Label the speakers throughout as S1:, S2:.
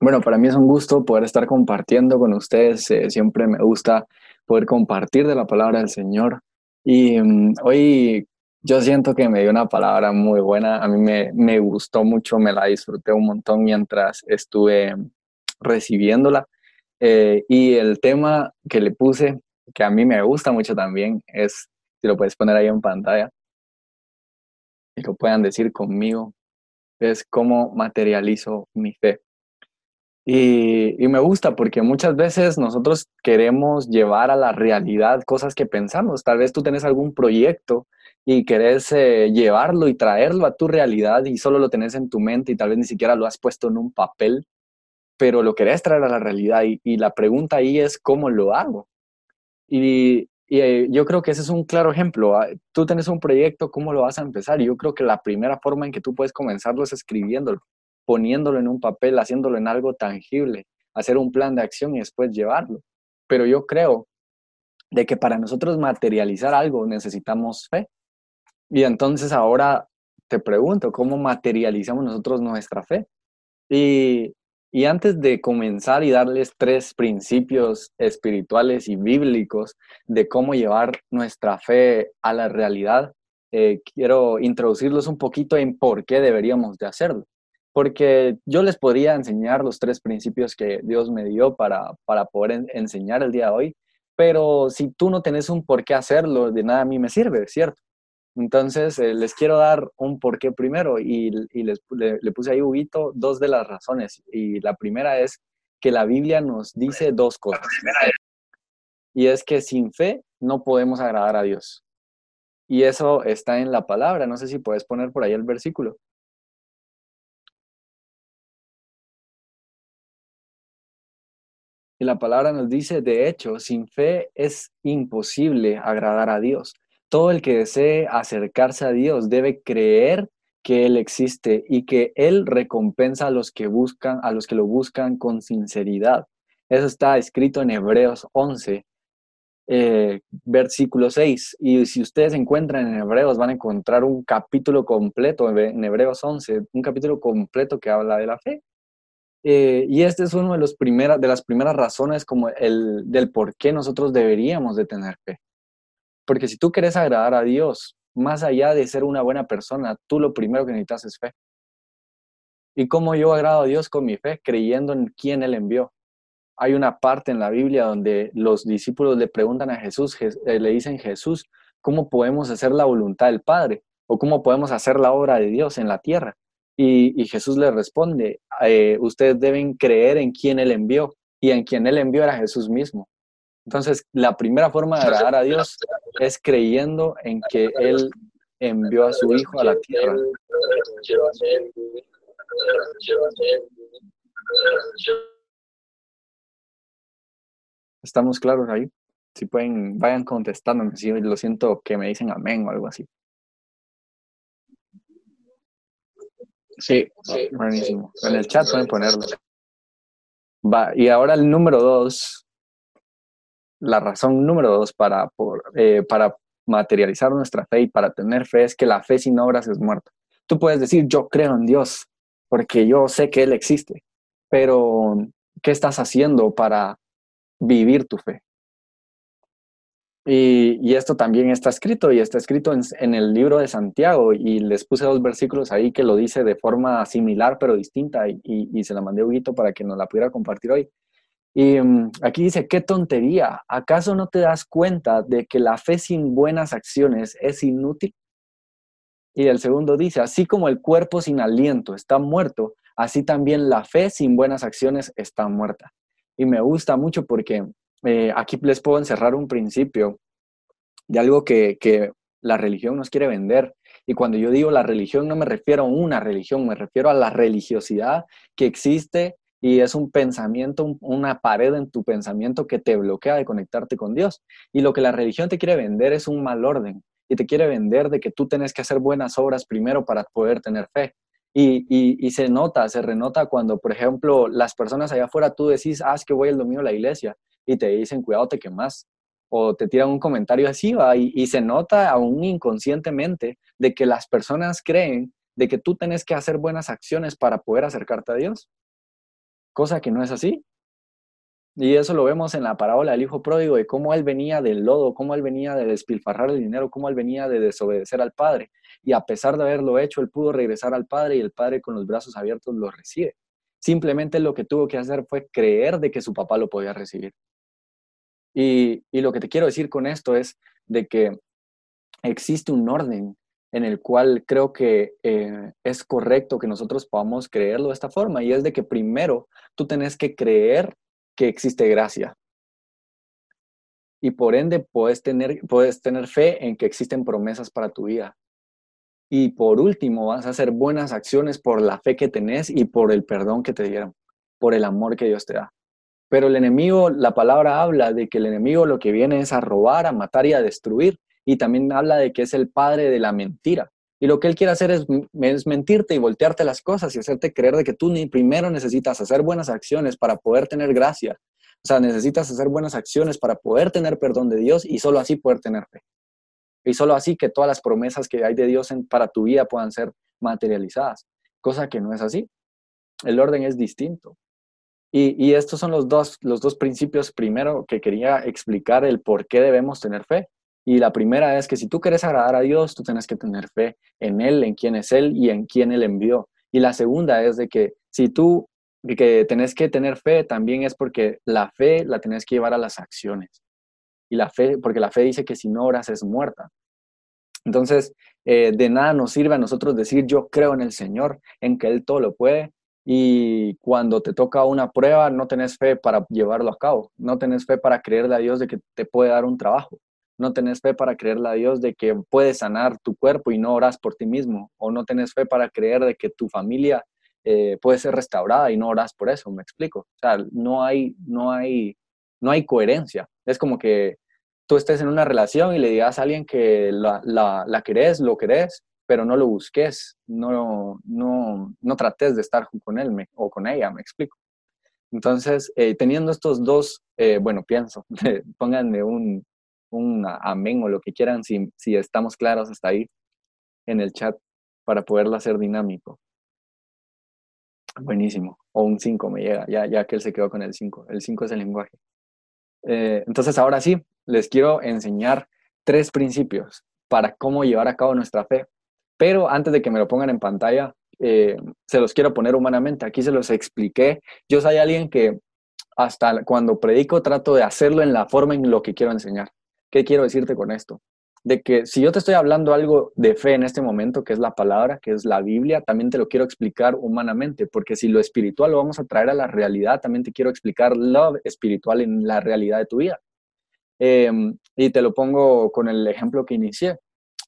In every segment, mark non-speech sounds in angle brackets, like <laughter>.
S1: Bueno, para mí es un gusto poder estar compartiendo con ustedes. Eh, siempre me gusta poder compartir de la palabra del Señor. Y mm, hoy yo siento que me dio una palabra muy buena. A mí me, me gustó mucho, me la disfruté un montón mientras estuve recibiéndola. Eh, y el tema que le puse, que a mí me gusta mucho también, es, si lo puedes poner ahí en pantalla, y lo puedan decir conmigo, es cómo materializo mi fe. Y, me gusta porque muchas veces nosotros queremos llevar a la realidad cosas que pensamos. Tal vez tú tienes algún proyecto y querés eh, llevarlo y traerlo a tu realidad y solo lo tenés en tu mente y tal vez ni siquiera lo has puesto en un papel, pero lo querés traer a la realidad y, la pregunta ahí es cómo lo hago. Y, eh, yo creo que ese es un claro ejemplo. Ah, tú tienes un proyecto, ¿cómo lo vas a empezar? Y yo creo que la primera forma en que tú puedes comenzarlo es escribiéndolo poniéndolo en un papel, haciéndolo en algo tangible, hacer un plan de acción y después llevarlo. Pero yo creo de que para nosotros materializar algo necesitamos fe. Y entonces ahora te pregunto, ¿cómo materializamos nosotros nuestra fe? Y, y antes de comenzar y darles tres principios espirituales y bíblicos de cómo llevar nuestra fe a la realidad, eh, quiero introducirlos un poquito en por qué deberíamos de hacerlo porque yo les podría enseñar los tres principios que Dios me dio para, para poder enseñar el día de hoy, pero si tú no tenés un por qué hacerlo, de nada a mí me sirve, ¿cierto? Entonces, eh, les quiero dar un por qué primero y, y les, le, le, puse ahí, Huguito, dos de las razones. Y la primera es que la Biblia nos dice dos cosas. Y es que sin fe no podemos agradar a Dios. Y eso está en la palabra. No sé si puedes poner por ahí el versículo. Y la palabra nos dice, de hecho, sin fe es imposible agradar a Dios. Todo el que desee acercarse a Dios debe creer que Él existe y que Él recompensa a los que buscan, a los que lo buscan con sinceridad. Eso está escrito en Hebreos 11, eh, versículo 6. Y si ustedes encuentran en Hebreos, van a encontrar un capítulo completo en Hebreos 11, un capítulo completo que habla de la fe. Eh, y este es uno de, los primeras, de las primeras razones como el, del por qué nosotros deberíamos de tener fe. Porque si tú quieres agradar a Dios, más allá de ser una buena persona, tú lo primero que necesitas es fe. ¿Y cómo yo agrado a Dios con mi fe? Creyendo en quién Él envió. Hay una parte en la Biblia donde los discípulos le preguntan a Jesús, eh, le dicen Jesús, ¿cómo podemos hacer la voluntad del Padre? ¿O cómo podemos hacer la obra de Dios en la tierra? Y, Jesús le responde, eh, ustedes deben creer en quien Él envió, y en quien Él envió era Jesús mismo. Entonces, la primera forma de agradar a Dios es creyendo en que Él envió a su Hijo a la tierra. ¿Estamos claros ahí? Si pueden, vayan contestándome, si lo siento que me dicen amén o algo así. Sí, buenísimo. En el chat pueden ponerlo. Va, y ahora el número dos, la razón número dos para, por, eh, para materializar nuestra fe y para tener fe es que la fe sin obras es muerta. Tú puedes decir, yo creo en Dios, porque yo sé que Él existe, pero ¿qué estás haciendo para vivir tu fe? Y, esto también está escrito y está escrito en, el libro de Santiago y les puse dos versículos ahí que lo dice de forma similar pero distinta y, se la mandé a Huguito para que nos la pudiera compartir hoy. Y um, aquí dice, qué tontería, ¿acaso no te das cuenta de que la fe sin buenas acciones es inútil? Y el segundo dice, así como el cuerpo sin aliento está muerto, así también la fe sin buenas acciones está muerta. Y me gusta mucho porque eh, aquí les puedo encerrar un principio de algo que, que la religión nos quiere vender. Y cuando yo digo la religión, no me refiero a una religión, me refiero a la religiosidad que existe y es un pensamiento, una pared en tu pensamiento que te bloquea de conectarte con Dios. Y lo que la religión te quiere vender es un mal orden y te quiere vender de que tú tienes que hacer buenas obras primero para poder tener fe. Y, y, se nota, se renota cuando, por ejemplo, las personas allá afuera, tú decís, ah, es que voy el domingo a la iglesia, y te dicen, cuidado, te quemas. O te tiran un comentario así, ¿va? Y, se nota aún inconscientemente de que las personas creen de que tú tienes que hacer buenas acciones para poder acercarte a Dios. cosa que no es así. Y eso lo vemos en la parábola del hijo pródigo, de cómo él venía del lodo, cómo él venía de despilfarrar el dinero, cómo él venía de desobedecer al padre. Y a pesar de haberlo hecho, él pudo regresar al padre y el padre con los brazos abiertos lo recibe. Simplemente lo que tuvo que hacer fue creer de que su papá lo podía recibir. Y, lo que te quiero decir con esto es de que existe un orden en el cual creo que eh, es correcto que nosotros podamos creerlo de esta forma, y es de que primero tú tenés que creer que existe gracia. Y por ende puedes tener, puedes tener fe en que existen promesas para tu vida. Y por último, vas a hacer buenas acciones por la fe que tenés y por el perdón que te dieron, por el amor que Dios te da. Pero el enemigo, la palabra habla de que el enemigo lo que viene es a robar, a matar y a destruir. Y también habla de que es el padre de la mentira. Y lo que él quiere hacer es, mentirte y voltearte las cosas y hacerte creer de que tú ni primero necesitas hacer buenas acciones para poder tener gracia. O sea, necesitas hacer buenas acciones para poder tener perdón de Dios y solo así poder tener fe. Y solo así que todas las promesas que hay de Dios para tu vida puedan ser materializadas. Cosa que no es así. El orden es distinto. Y, estos son los dos, los dos principios primero que quería explicar el por qué debemos tener fe. Y la primera es que si tú quieres agradar a Dios, tú tienes que tener fe en Él, en quién es Él y en quién Él envió. Y la segunda es de que si tú que tenés que tener fe también es porque la fe la tenés que llevar a las acciones. Y la fe, porque la fe dice que si no oras es muerta. Entonces, eh, de nada nos sirve a nosotros decir yo creo en el Señor, en que Él todo lo puede, y cuando te toca una prueba no tenés fe para llevarlo a cabo, no tenés fe para creerle a Dios de que te puede dar un trabajo, no tenés fe para creerle a Dios de que puede sanar tu cuerpo y no oras por ti mismo, o no tenés fe para creer de que tu familia eh, puede ser restaurada y no oras por eso, me explico. O sea, no hay, no hay, no hay coherencia. Es como que tú estés en una relación y le digas a alguien que la, la, la querés, lo querés, pero no lo busques, no, no, no trates de estar con él o con ella, me explico. Entonces, eh, teniendo estos dos, eh, bueno, pienso, <laughs> pónganme un, un amén o lo que quieran si, si estamos claros hasta ahí en el chat para poderlo hacer dinámico. Buenísimo. O un 5 me llega, ya, ya que él se quedó con el 5. El 5 es el lenguaje. Eh, entonces, ahora sí, les quiero enseñar tres principios para cómo llevar a cabo nuestra fe. Pero antes de que me lo pongan en pantalla, eh, se los quiero poner humanamente. Aquí se los expliqué. Yo soy alguien que hasta cuando predico trato de hacerlo en la forma en lo que quiero enseñar. ¿Qué quiero decirte con esto? De que si yo te estoy hablando algo de fe en este momento, que es la palabra, que es la Biblia, también te lo quiero explicar humanamente, porque si lo espiritual lo vamos a traer a la realidad, también te quiero explicar lo espiritual en la realidad de tu vida. Em, y te lo pongo con el ejemplo que inicié.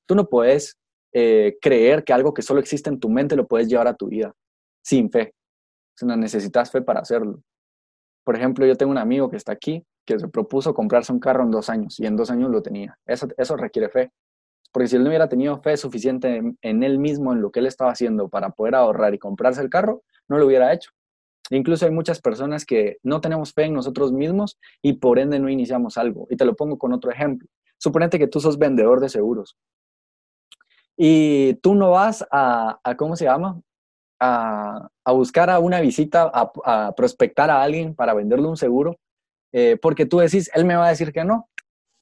S1: Tú no puedes eh, creer que algo que solo existe en tu mente lo puedes llevar a tu vida sin fe. O sea, necesitas fe para hacerlo. Por ejemplo, yo tengo un amigo que está aquí que se propuso comprarse un carro en dos años y en dos años lo tenía. Eso, eso requiere fe. Porque si él no hubiera tenido fe suficiente en, él mismo, en lo que él estaba haciendo para poder ahorrar y comprarse el carro, no lo hubiera hecho. Incluso hay muchas personas que no tenemos fe en nosotros mismos y por ende no iniciamos algo. Y te lo pongo con otro ejemplo. Suponete que tú sos vendedor de seguros y tú no vas a, a ¿cómo se llama? A, buscar a una visita, a, prospectar a alguien para venderle un seguro eh, porque tú decís, él me va a decir que no.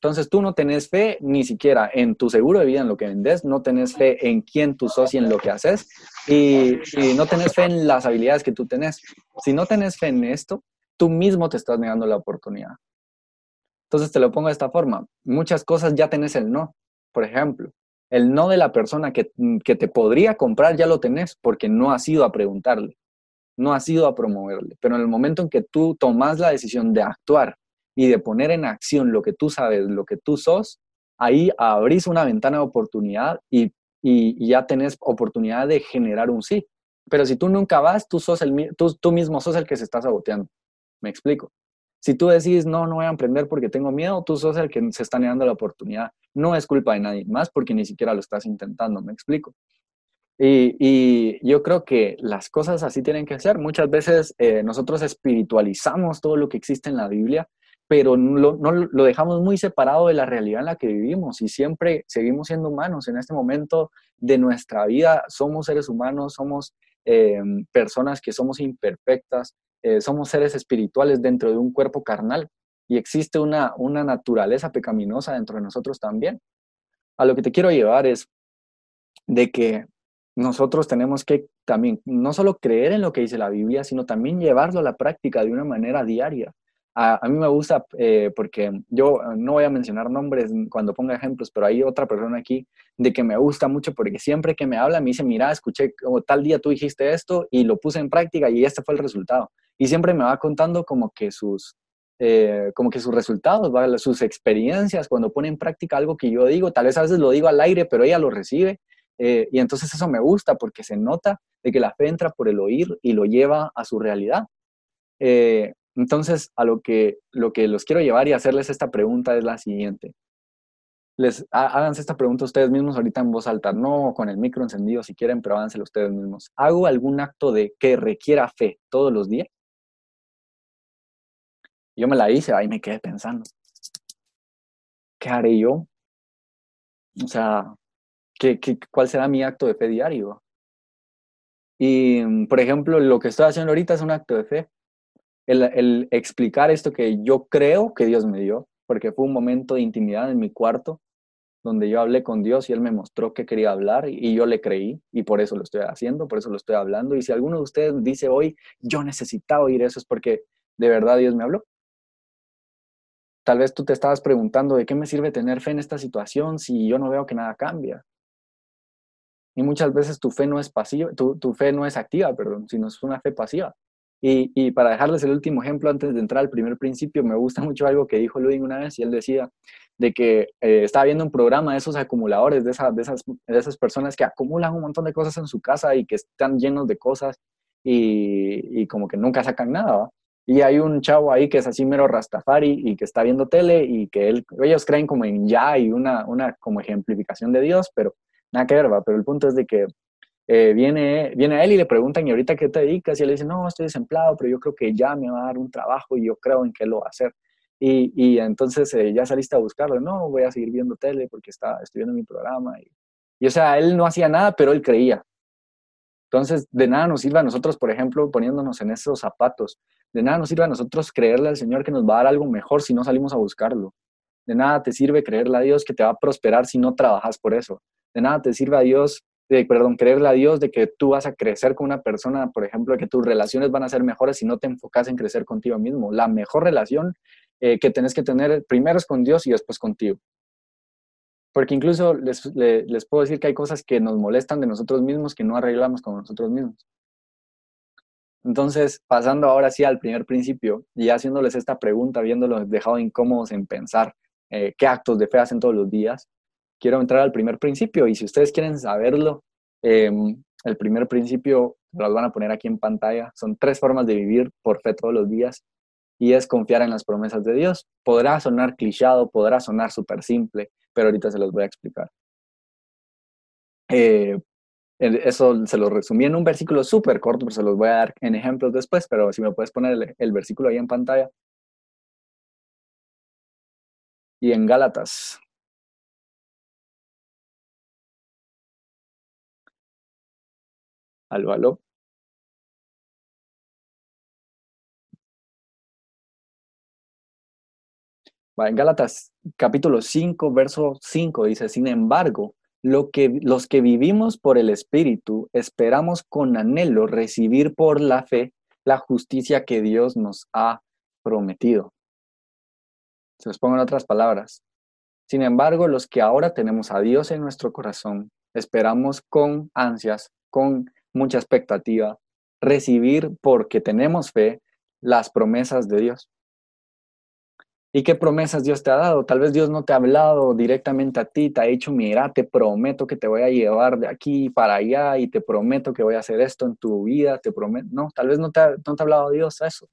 S1: Entonces tú no tenés fe ni siquiera en tu seguro de vida, en lo que vendes, no tenés fe en quién sos y en lo que haces, y, no tenés fe en las habilidades que tú tenés. Si no tenés fe en esto, tú mismo te estás negando la oportunidad. Entonces te lo pongo de esta forma. Muchas cosas ya tenés el no. Por ejemplo, el no de la persona que, que te podría comprar ya lo tenés porque no has ido a preguntarle no has ido a promoverle, pero en el momento en que tú tomas la decisión de actuar y de poner en acción lo que tú sabes, lo que tú sos, ahí abrís una ventana de oportunidad y, ya tenés oportunidad de generar un sí. Pero si tú nunca vas, tú, sos el, tú, tú mismo sos el que se está saboteando. ¿Me explico? Si tú decís, no, no voy a emprender porque tengo miedo, tú sos el que se está negando la oportunidad. No es culpa de nadie más porque ni siquiera lo estás intentando, ¿me explico? Y, yo creo que las cosas así tienen que ser. Muchas veces eh, nosotros espiritualizamos todo lo que existe en la Biblia, pero no, lo dejamos muy separado de la realidad en la que vivimos y siempre seguimos siendo humanos. En este momento de nuestra vida somos seres humanos, somos eh, personas que somos imperfectas, eh, somos seres espirituales dentro de un cuerpo carnal y existe una, una naturaleza pecaminosa dentro de nosotros también. A lo que te quiero llevar es de que nosotros tenemos que también no solo creer en lo que dice la Biblia, sino también llevarlo a la práctica de una manera diaria. A, mí me gusta eh, porque yo no voy a mencionar nombres cuando ponga ejemplos, pero hay otra persona aquí de que me gusta mucho porque siempre que me habla me dice, mira, escuché o tal día tú dijiste esto y lo puse en práctica y este fue el resultado. Y siempre me va contando como que sus, eh, como que sus resultados, sus experiencias cuando pone en práctica algo que yo digo, tal vez a veces lo digo al aire, pero ella lo recibe. Eh, y entonces eso me gusta porque se nota de que la fe entra por el oír y lo lleva a su realidad. Entonces, a lo que, lo que los quiero llevar y hacerles esta pregunta es la siguiente. Les, háganse esta pregunta ustedes mismos ahorita en voz alta, no con el micro encendido si quieren, pero háganselo ustedes mismos. ¿Hago algún acto de que requiera fe todos los días? Yo me la hice, ahí me quedé pensando. ¿Qué haré yo? O sea, ¿qué, cuál será mi acto de fe diario? Y, por ejemplo, lo que estoy haciendo ahorita es un acto de fe el, explicar esto que yo creo que Dios me dio, porque fue un momento de intimidad en mi cuarto donde yo hablé con Dios y Él me mostró que quería hablar y yo le creí y por eso lo estoy haciendo, por eso lo estoy hablando. Y si alguno de ustedes dice hoy, yo necesitaba oír eso, es porque de verdad Dios me habló. Tal vez tú te estabas preguntando, ¿de qué me sirve tener fe en esta situación si yo no veo que nada cambia? Y muchas veces tu fe no es pasiva, tu, tu fe no es activa, perdón, sino es una fe pasiva. Y, para dejarles el último ejemplo, antes de entrar al primer principio, me gusta <laughs> mucho algo que dijo Ludwig una vez y él decía de que eh, estaba viendo un programa de esos acumuladores, de, esas, de, esas, de esas personas que acumulan un montón de cosas en su casa y que están llenos de cosas y, y como que nunca sacan nada. Y hay un chavo ahí que es así mero Rastafari y que está viendo tele y que él, ellos creen como en ya y una, una como ejemplificación de Dios, pero nada que ver, ¿va? Pero el punto es de que eh, viene, viene a él y le preguntan, ¿y ahorita qué te dedicas? Y él dice, no, estoy desempleado, pero yo creo que ya me va a dar un trabajo y yo creo en que lo va a hacer. Y, y entonces eh, ya saliste a buscarlo, no, voy a seguir viendo tele porque está, estoy viendo mi programa. Y, y, o sea, él no hacía nada, pero él creía. Entonces, de nada nos sirve a nosotros, por ejemplo, poniéndonos en esos zapatos, de nada nos sirve a nosotros creerle al Señor que nos va a dar algo mejor si no salimos a buscarlo. De nada te sirve creerle a Dios que te va a prosperar si no trabajas por eso. De nada te sirve a Dios de, perdón, creerle a Dios de que tú vas a crecer con una persona, por ejemplo, de que tus relaciones van a ser mejores si no te enfocas en crecer contigo mismo. La mejor relación eh, que tenés que tener primero es con Dios y después contigo. Porque incluso les, les, puedo decir que hay cosas que nos molestan de nosotros mismos que no arreglamos con nosotros mismos. Entonces, pasando ahora sí al primer principio y haciéndoles esta pregunta, viéndolos dejado incómodos en pensar eh, qué actos de fe hacen todos los días, quiero entrar al primer principio y si ustedes quieren saberlo, em, el primer principio lo van a poner aquí en pantalla. Son tres formas de vivir por fe todos los días y es confiar en las promesas de Dios. Podrá sonar clichado, podrá sonar súper simple, pero ahorita se los voy a explicar. Eh, eso se lo resumí en un versículo súper corto, pero se los voy a dar en ejemplos después, pero si me puedes poner el versículo ahí en pantalla. Y en Gálatas Aló, aló. Va en Gálatas capítulo 5, verso 5 dice, sin embargo, lo que, los que vivimos por el Espíritu esperamos con anhelo recibir por la fe la justicia que Dios nos ha prometido. Se los pongo en otras palabras. Sin embargo, los que ahora tenemos a Dios en nuestro corazón, esperamos con ansias, con mucha expectativa, recibir porque tenemos fe las promesas de Dios. ¿Y qué promesas Dios te ha dado? Tal vez Dios no te ha hablado directamente a ti, te ha dicho, mira, te prometo que te voy a llevar de aquí para allá y te prometo que voy a hacer esto en tu vida, te prometo, no, tal vez no te, ha, no te ha hablado Dios eso,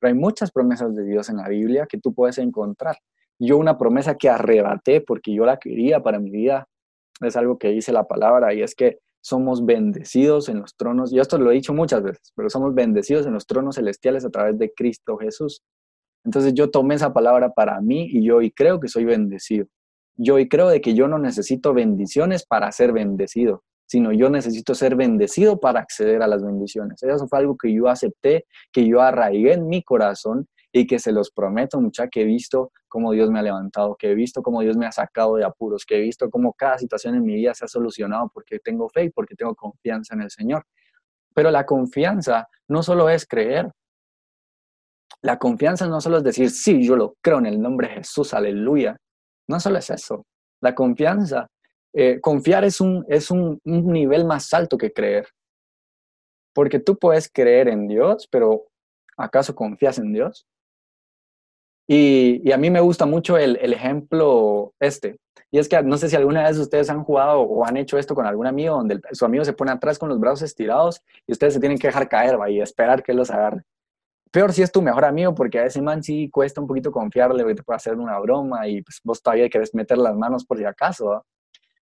S1: pero hay muchas promesas de Dios en la Biblia que tú puedes encontrar. Yo una promesa que arrebaté porque yo la quería para mi vida, es algo que dice la palabra y es que somos bendecidos en los tronos, y esto lo he dicho muchas veces, pero somos bendecidos en los tronos celestiales a través de Cristo Jesús. Entonces yo tomé esa palabra para mí y yo y creo que soy bendecido. Yo y creo de que yo no necesito bendiciones para ser bendecido. sino yo necesito ser bendecido para acceder a las bendiciones. Eso fue algo que yo acepté, que yo arraigué en mi corazón y que se los prometo, mucha, que he visto cómo Dios me ha levantado, que he visto cómo Dios me ha sacado de apuros, que he visto cómo cada situación en mi vida se ha solucionado porque tengo fe y porque tengo confianza en el Señor. Pero la confianza no solo es creer. La confianza no solo es decir, sí, yo lo creo en el nombre de Jesús, aleluya. No solo es eso. La confianza, eh, confiar es, un, es un, un nivel más alto que creer. Porque tú puedes creer en Dios, pero ¿acaso confías en Dios? Y, a mí me gusta mucho el, ejemplo este. Y es que no sé si alguna vez ustedes han jugado o han hecho esto con algún amigo, donde su amigo se pone atrás con los brazos estirados y ustedes se tienen que dejar caer y esperar que él los agarre. Peor si es tu mejor amigo, porque a ese man sí cuesta un poquito confiarle, que te puede hacer una broma y pues, vos todavía querés meter las manos por si acaso.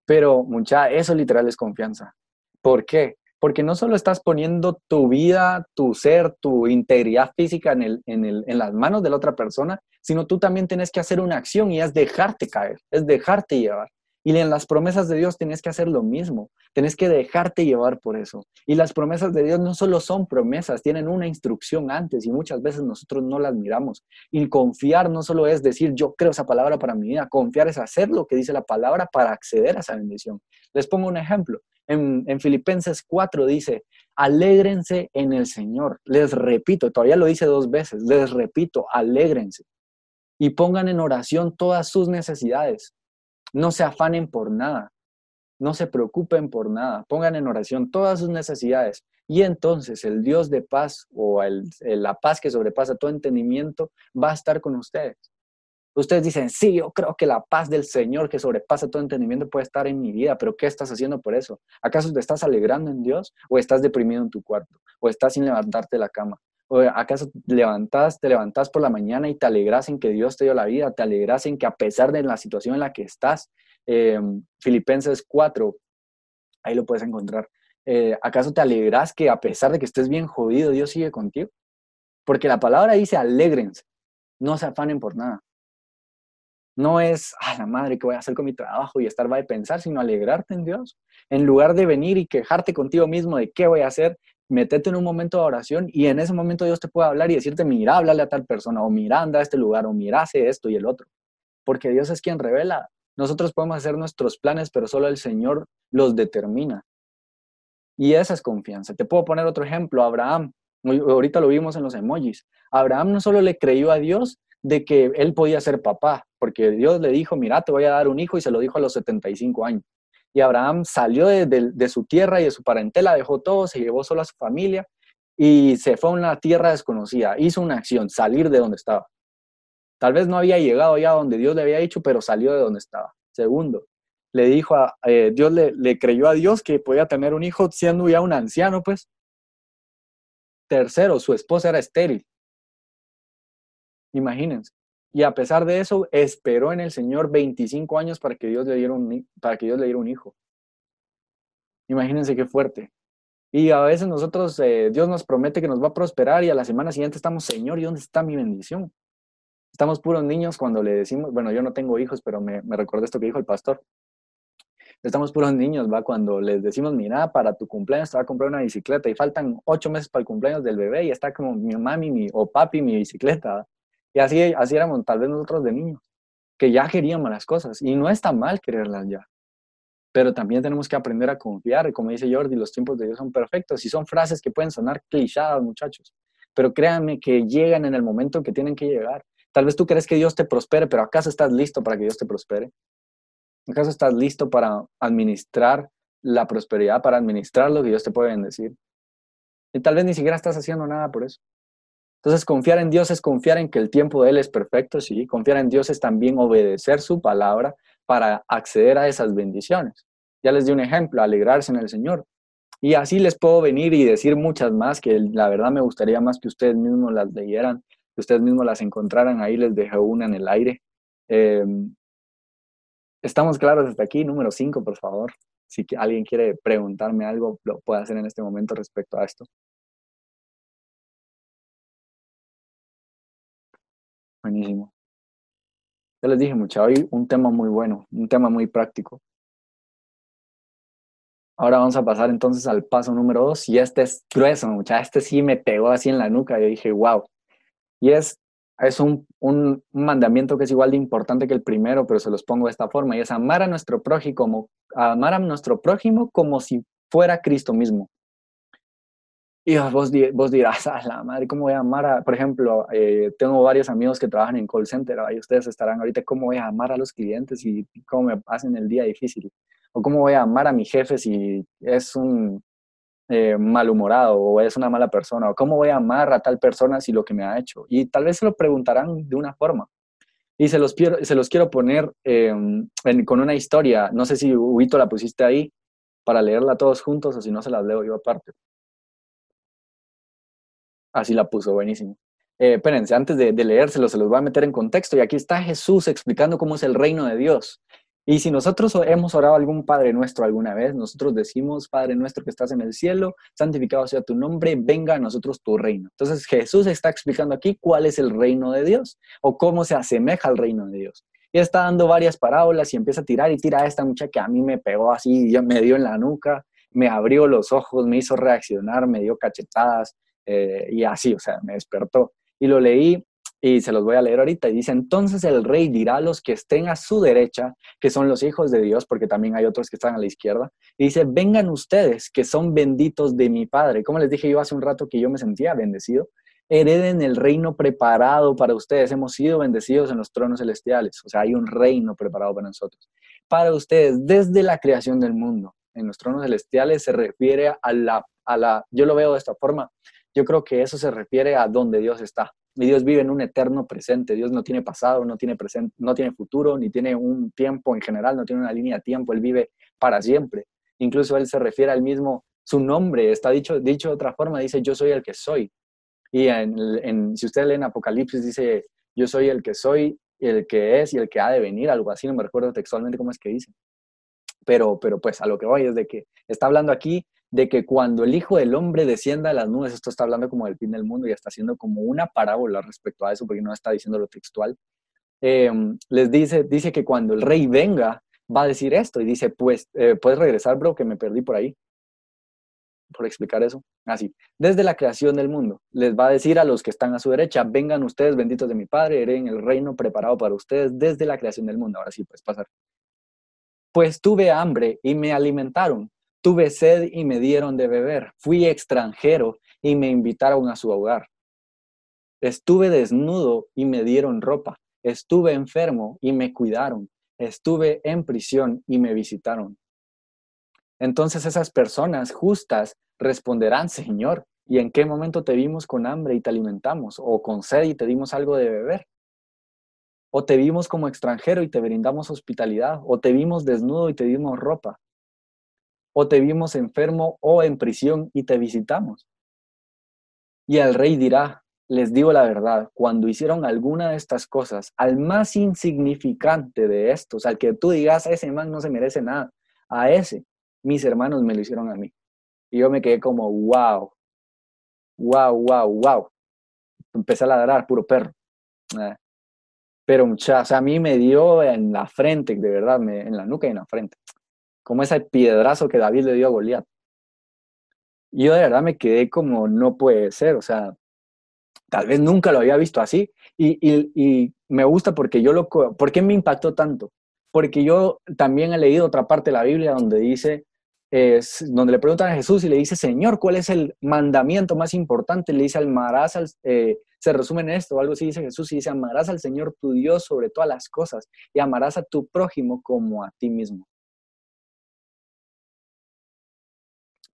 S1: Pero mucha, eso literal es confianza. ¿Por qué? Porque no solo estás poniendo tu vida, tu ser, tu integridad física en, el, en, el, en las manos de la otra persona, sino tú también tienes que hacer una acción y es dejarte caer, es dejarte llevar. Y en las promesas de Dios tienes que hacer lo mismo, tienes que dejarte llevar por eso. Y las promesas de Dios no solo son promesas, tienen una instrucción antes y muchas veces nosotros no las miramos. Y confiar no solo es decir yo creo esa palabra para mi vida, confiar es hacer lo que dice la palabra para acceder a esa bendición. Les pongo un ejemplo. En, en Filipenses 4 dice, alégrense en el Señor. Les repito, todavía lo dice dos veces, les repito, alégrense. Y pongan en oración todas sus necesidades no se afanen por nada, no se preocupen por nada, pongan en oración todas sus necesidades y entonces el Dios de paz o la paz que sobrepasa todo entendimiento va a estar con ustedes. Ustedes dicen, sí, yo creo que la paz del Señor que sobrepasa todo entendimiento puede estar en mi vida, pero ¿qué estás haciendo por eso? ¿Acaso te estás alegrando en Dios o estás deprimido en tu cuarto o estás sin levantarte de la cama? ¿O acaso levantás, te levantás por la mañana y te alegras en que Dios te dio la vida? ¿Te alegras en que a pesar de la situación en la que estás, eh, Filipenses 4, ahí lo puedes encontrar, eh, ¿acaso te alegras que a pesar de que estés bien jodido, Dios sigue contigo? Porque la palabra dice, alégrense, no se afanen por nada. No es, a la madre, ¿qué voy a hacer con mi trabajo? Y estar va a pensar, sino alegrarte en Dios. En lugar de venir y quejarte contigo mismo de qué voy a hacer, metete en un momento de oración y en ese momento Dios te puede hablar y decirte, mira, háblale a tal persona, o mira, anda a este lugar, o mira, hace esto y el otro. Porque Dios es quien revela. Nosotros podemos hacer nuestros planes, pero solo el Señor los determina. Y esa es confianza. Te puedo poner otro ejemplo, Abraham. Ahorita lo vimos en los emojis. Abraham no solo le creyó a Dios de que él podía ser papá, porque Dios le dijo, mira, te voy a dar un hijo y se lo dijo a los 75 años. Y Abraham salió de, su tierra y de su parentela, dejó todo, se llevó solo a su familia y se fue a una tierra desconocida. Hizo una acción, salir de donde estaba. Tal vez no había llegado ya donde Dios le había dicho, pero salió de donde estaba. Segundo, le dijo a eh, Dios, le, le creyó a Dios que podía tener un hijo siendo ya un anciano, pues. Tercero, su esposa era estéril. Imagínense. Y a pesar de eso, esperó en el Señor 25 años para que Dios le diera un, para que Dios le diera un hijo. Imagínense qué fuerte. Y a veces nosotros, eh, Dios nos promete que nos va a prosperar y a la semana siguiente estamos, Señor, ¿y dónde está mi bendición? Estamos puros niños cuando le decimos, bueno, yo no tengo hijos, pero me, me recordé esto que dijo el pastor. Estamos puros niños, ¿va? Cuando les decimos, mira, para tu cumpleaños te va a comprar una bicicleta y faltan ocho meses para el cumpleaños del bebé y está como mi mami mi, o papi mi bicicleta. Y así, así éramos tal vez nosotros de niños, que ya queríamos las cosas. Y no está mal quererlas ya. Pero también tenemos que aprender a confiar. Como dice Jordi, los tiempos de Dios son perfectos. Y son frases que pueden sonar clichadas, muchachos. Pero créanme que llegan en el momento que tienen que llegar. Tal vez tú crees que Dios te prospere, pero ¿acaso estás listo para que Dios te prospere? ¿Acaso estás listo para administrar la prosperidad, para administrar lo que Dios te puede bendecir? Y tal vez ni siquiera estás haciendo nada por eso. Entonces, confiar en Dios es confiar en que el tiempo de Él es perfecto, sí. Confiar en Dios es también obedecer su palabra para acceder a esas bendiciones. Ya les di un ejemplo, alegrarse en el Señor. Y así les puedo venir y decir muchas más que la verdad me gustaría más que ustedes mismos las leyeran, que ustedes mismos las encontraran ahí, les dejé una en el aire. Em, estamos claros hasta aquí, número 5, por favor. Si alguien quiere preguntarme algo, lo puede hacer en este momento respecto a esto. Ya les dije mucho, hoy un tema muy bueno, un tema muy práctico. Ahora vamos a pasar entonces al paso número dos, y este es grueso, mucha. Este sí me pegó así en la nuca. Yo dije, wow. Y es, es un, un, mandamiento que es igual de importante que el primero, pero se los pongo de esta forma, y es amar a nuestro prójimo amar a nuestro prójimo como si fuera Cristo mismo. Y vos, vos dirás, a la madre, ¿cómo voy a amar a, por ejemplo, eh, tengo varios amigos que trabajan en call center, ahí ustedes estarán ahorita, ¿cómo voy a amar a los clientes y cómo me hacen el día difícil? ¿O cómo voy a amar a mi jefe si es un eh, malhumorado o es una mala persona? ¿O cómo voy a amar a tal persona si lo que me ha hecho? Y tal vez se lo preguntarán de una forma. Y se los quiero, se los quiero poner em, con una historia, no sé si Huito la pusiste ahí para leerla todos juntos o si no se las leo yo aparte. Así la puso, buenísimo. Eh, espérense, antes de, de leérselo, se los voy a meter en contexto. Y aquí está Jesús explicando cómo es el reino de Dios. Y si nosotros hemos orado a algún Padre nuestro alguna vez, nosotros decimos, Padre nuestro que estás en el cielo, santificado sea tu nombre, venga a nosotros tu reino. Entonces Jesús está explicando aquí cuál es el reino de Dios o cómo se asemeja al reino de Dios. Y está dando varias parábolas y empieza a tirar y tira a esta muchacha que a mí me pegó así, me dio en la nuca, me abrió los ojos, me hizo reaccionar, me dio cachetadas, eh, y así, o sea, me despertó. Y lo leí y se los voy a leer ahorita. Y dice, entonces el rey dirá a los que estén a su derecha, que son los hijos de Dios, porque también hay otros que están a la izquierda, y dice, vengan ustedes, que son benditos de mi Padre. Como les dije yo hace un rato que yo me sentía bendecido, hereden el reino preparado para ustedes. Hemos sido bendecidos en los tronos celestiales, o sea, hay un reino preparado para nosotros. Para ustedes, desde la creación del mundo, en los tronos celestiales se refiere a la, a la, yo lo veo de esta forma, yo creo que eso se refiere a donde Dios está. Y Dios vive en un eterno presente. Dios no tiene pasado, no tiene presente, no tiene futuro, ni tiene un tiempo en general, no tiene una línea de tiempo. Él vive para siempre. Incluso él se refiere al mismo, su nombre está dicho, dicho de otra forma, dice yo soy el que soy. Y en, si ustedes leen Apocalipsis dice yo soy el que soy, el que es y el que ha de venir, algo así, no me recuerdo textualmente cómo es que dice. Pero, pero pues a lo que voy es de que está hablando aquí de que cuando el Hijo del Hombre descienda a las nubes, esto está hablando como del fin del mundo y está haciendo como una parábola respecto a eso, porque no está diciendo lo textual, em, les dice, dice que cuando el rey venga, va a decir esto y dice, pues, eh, puedes regresar, bro, que me perdí por ahí, por explicar eso. Así, desde la creación del mundo, les va a decir a los que están a su derecha, vengan ustedes, benditos de mi Padre, en el reino preparado para ustedes desde la creación del mundo. Ahora sí, puedes pasar. Pues tuve hambre y me alimentaron Tuve sed y me dieron de beber. Fui extranjero y me invitaron a su hogar. Estuve desnudo y me dieron ropa. Estuve enfermo y me cuidaron. Estuve en prisión y me visitaron. Entonces esas personas justas responderán, Señor, ¿y en qué momento te vimos con hambre y te alimentamos? ¿O con sed y te dimos algo de beber? ¿O te vimos como extranjero y te brindamos hospitalidad? ¿O te vimos desnudo y te dimos ropa? O te vimos enfermo o en prisión y te visitamos. Y el rey dirá, les digo la verdad, cuando hicieron alguna de estas cosas, al más insignificante de estos, al que tú digas, ese man no se merece nada, a ese, mis hermanos me lo hicieron a mí. Y yo me quedé como, wow, wow, wow, wow. Empecé a ladrar, puro perro. Ah. Pero muchachos, a mí me dio en la frente, de verdad, me, en la nuca y en la frente como ese piedrazo que David le dio a Goliat. Y yo de verdad me quedé como, no puede ser, o sea, tal vez nunca lo había visto así. Y, me gusta porque yo lo, ¿por qué me impactó tanto? Porque yo también he leído otra parte de la Biblia donde dice, es, donde le preguntan a Jesús y le dice, Señor, ¿cuál es el mandamiento más importante? Le dice, amarás al, eh, se resume en esto, algo así dice Jesús, y dice, amarás al Señor tu Dios sobre todas las cosas y amarás a tu prójimo como a ti mismo.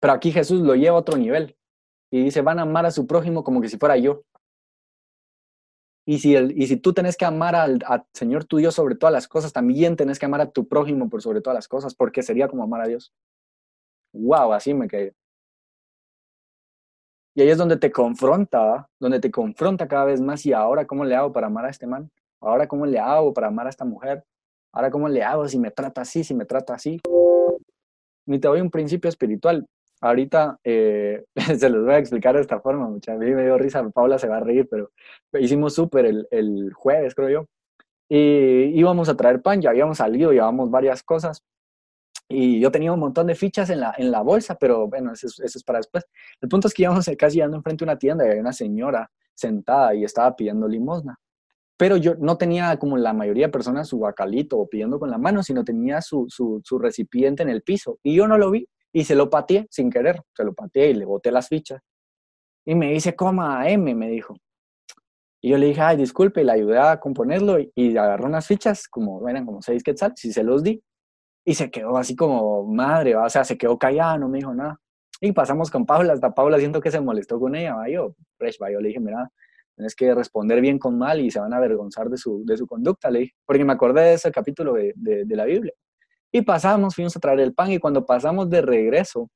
S1: Pero aquí Jesús lo lleva a otro nivel y dice, van a amar a su prójimo como que si fuera yo. Y si, el, y si tú tenés que amar al, Señor tu Dios sobre todas las cosas, también tenés que amar a tu prójimo por sobre todas las cosas, porque sería como amar a Dios. ¡Wow! Así me quedé. Y ahí es donde te confronta, donde te confronta cada vez más. ¿Y ahora cómo le hago para amar a este man? ¿Ahora cómo le hago para amar a esta mujer? ¿Ahora cómo le hago si me trata así, si me trata así? Ni te doy un principio espiritual. Ahorita eh, <laughs> se los voy a explicar de esta forma, mucha. A mí me dio risa, Paula se va a reír, pero hicimos súper el, el, jueves, creo yo. Y íbamos a traer pan, ya habíamos salido, llevamos varias cosas. Y yo tenía un montón de fichas en la, en la bolsa, pero bueno, eso, es para después. El punto es que íbamos casi llegando enfrente de una tienda y había una señora sentada y estaba pidiendo limosna. Pero yo no tenía como la mayoría de personas su bacalito o pidiendo con la mano, sino tenía su, su recipiente en el piso. Y yo no lo vi y se lo pateé sin querer. Se lo pateé y le boté las fichas. Y me dice, coma M, me dijo. Y yo le dije, ay, disculpe, y le ayudé a componerlo y, y agarró unas fichas, como eran como seis quetzales, y se los di. Y se quedó así como madre, o sea, se quedó callada, no me dijo nada. Y pasamos con Paula, hasta Paula siento que se molestó con ella, ¿va? yo, fresh, ¿va? yo le dije, mira, tienes que responder bien con mal y se van a avergonzar de su, de su conducta, le dije, porque me acordé de ese capítulo de, de la Biblia. Y pasamos, fuimos a traer el pan y cuando pasamos de regreso,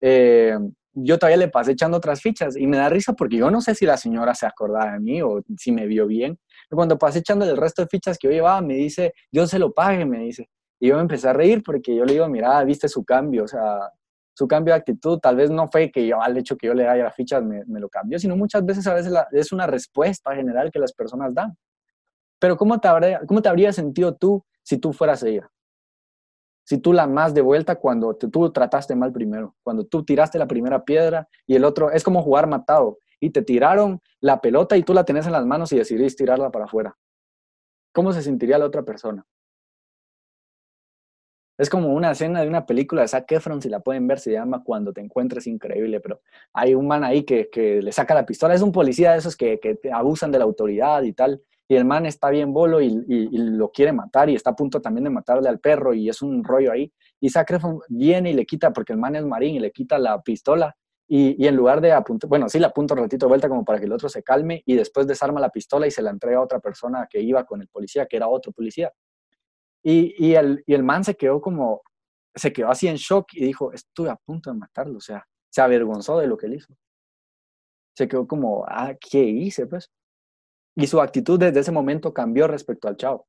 S1: eh, yo todavía le pasé echando otras fichas y me da risa porque yo no sé si la señora se acordaba de mí o si me vio bien. Cuando pasé echando el resto de fichas que yo llevaba, me dice, yo se lo pague, me dice. Y yo me empecé a reír porque yo le digo, mira, viste su cambio, o sea, su cambio de actitud, tal vez no fue que yo al hecho que yo le haya las fichas me, lo cambió, sino muchas veces a veces es una respuesta general que las personas dan. Pero ¿cómo te, habría, ¿cómo te habría sentido tú si tú fueras ella? Si tú la más de vuelta cuando te, tú trataste mal primero, cuando tú tiraste la primera piedra y el otro, es como jugar matado y te tiraron la pelota y tú la tenés en las manos y decidís tirarla para afuera. ¿Cómo se sentiría la otra persona? Es como una escena de una película de Zac Efron, si la pueden ver, se llama Cuando te encuentres increíble, pero hay un man ahí que, que le saca la pistola, es un policía de esos que, que abusan de la autoridad y tal, y el man está bien bolo y, lo quiere matar y está a punto también de matarle al perro y es un rollo ahí. Y Zac Efron viene y le quita, porque el man es marín y le quita la pistola y, en lugar de apuntar, bueno, sí la apunta un ratito de vuelta como para que el otro se calme y después desarma la pistola y se la entrega a otra persona que iba con el policía, que era otro policía. Y, el, y man se quedó como, se quedó así en shock y dijo, estuve a punto de matarlo, o sea, se avergonzó de lo que él hizo. Se quedó como, ah, ¿qué hice? Pues. Y su actitud desde ese momento cambió respecto al chavo.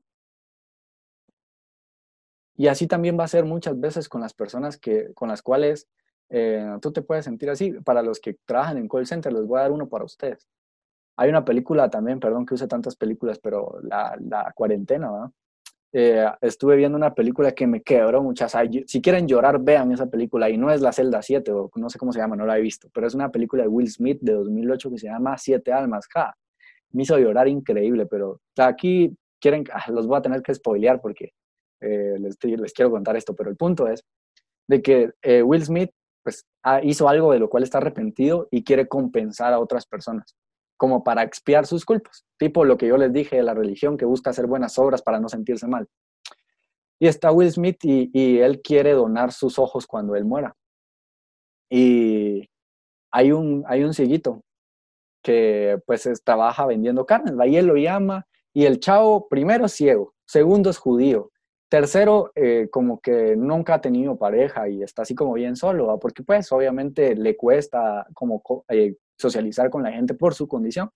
S1: Y así también va a ser muchas veces con las personas que, con las cuales eh, tú te puedes sentir así. Para los que trabajan en call center, les voy a dar uno para ustedes. Hay una película también, perdón que use tantas películas, pero la, cuarentena, ¿verdad? Eh, estuve viendo una película que me quebró muchas. Si quieren llorar, vean esa película. Y no es La Celda 7, o no sé cómo se llama, no la he visto. Pero es una película de Will Smith de 2008 que se llama Siete Almas. Ja, me hizo llorar increíble, pero aquí quieren, ah, los voy a tener que spoilear porque eh, les, quiero contar esto. Pero el punto es de que eh, Will Smith pues, hizo algo de lo cual está arrepentido y quiere compensar a otras personas como para expiar sus culpas, tipo lo que yo les dije de la religión que busca hacer buenas obras para no sentirse mal. Y está Will Smith y, él quiere donar sus ojos cuando él muera. Y hay un, hay un que pues es, trabaja vendiendo carnes, y él lo llama y el chavo primero es ciego, segundo es judío, tercero eh, como que nunca ha tenido pareja y está así como bien solo, porque pues obviamente le cuesta como eh, socializar con la gente por su condición.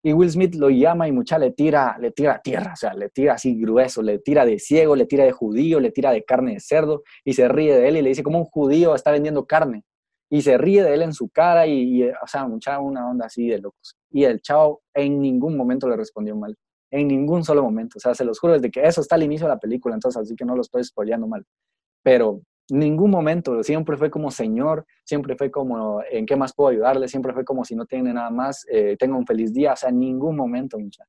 S1: Y Will Smith lo llama y mucha le tira, le tira tierra, o sea, le tira así grueso, le tira de ciego, le tira de judío, le tira de carne de cerdo y se ríe de él y le dice como un judío está vendiendo carne y se ríe de él en su cara y, y o sea, mucha una onda así de locos. Y el chavo en ningún momento le respondió mal, en ningún solo momento, o sea, se los juro desde que eso está al inicio de la película, entonces así que no lo estoy spoileando mal. Pero ningún momento, siempre fue como Señor, siempre fue como en qué más puedo ayudarle, siempre fue como si no tiene nada más, eh, tenga un feliz día, o sea, ningún momento, mucha.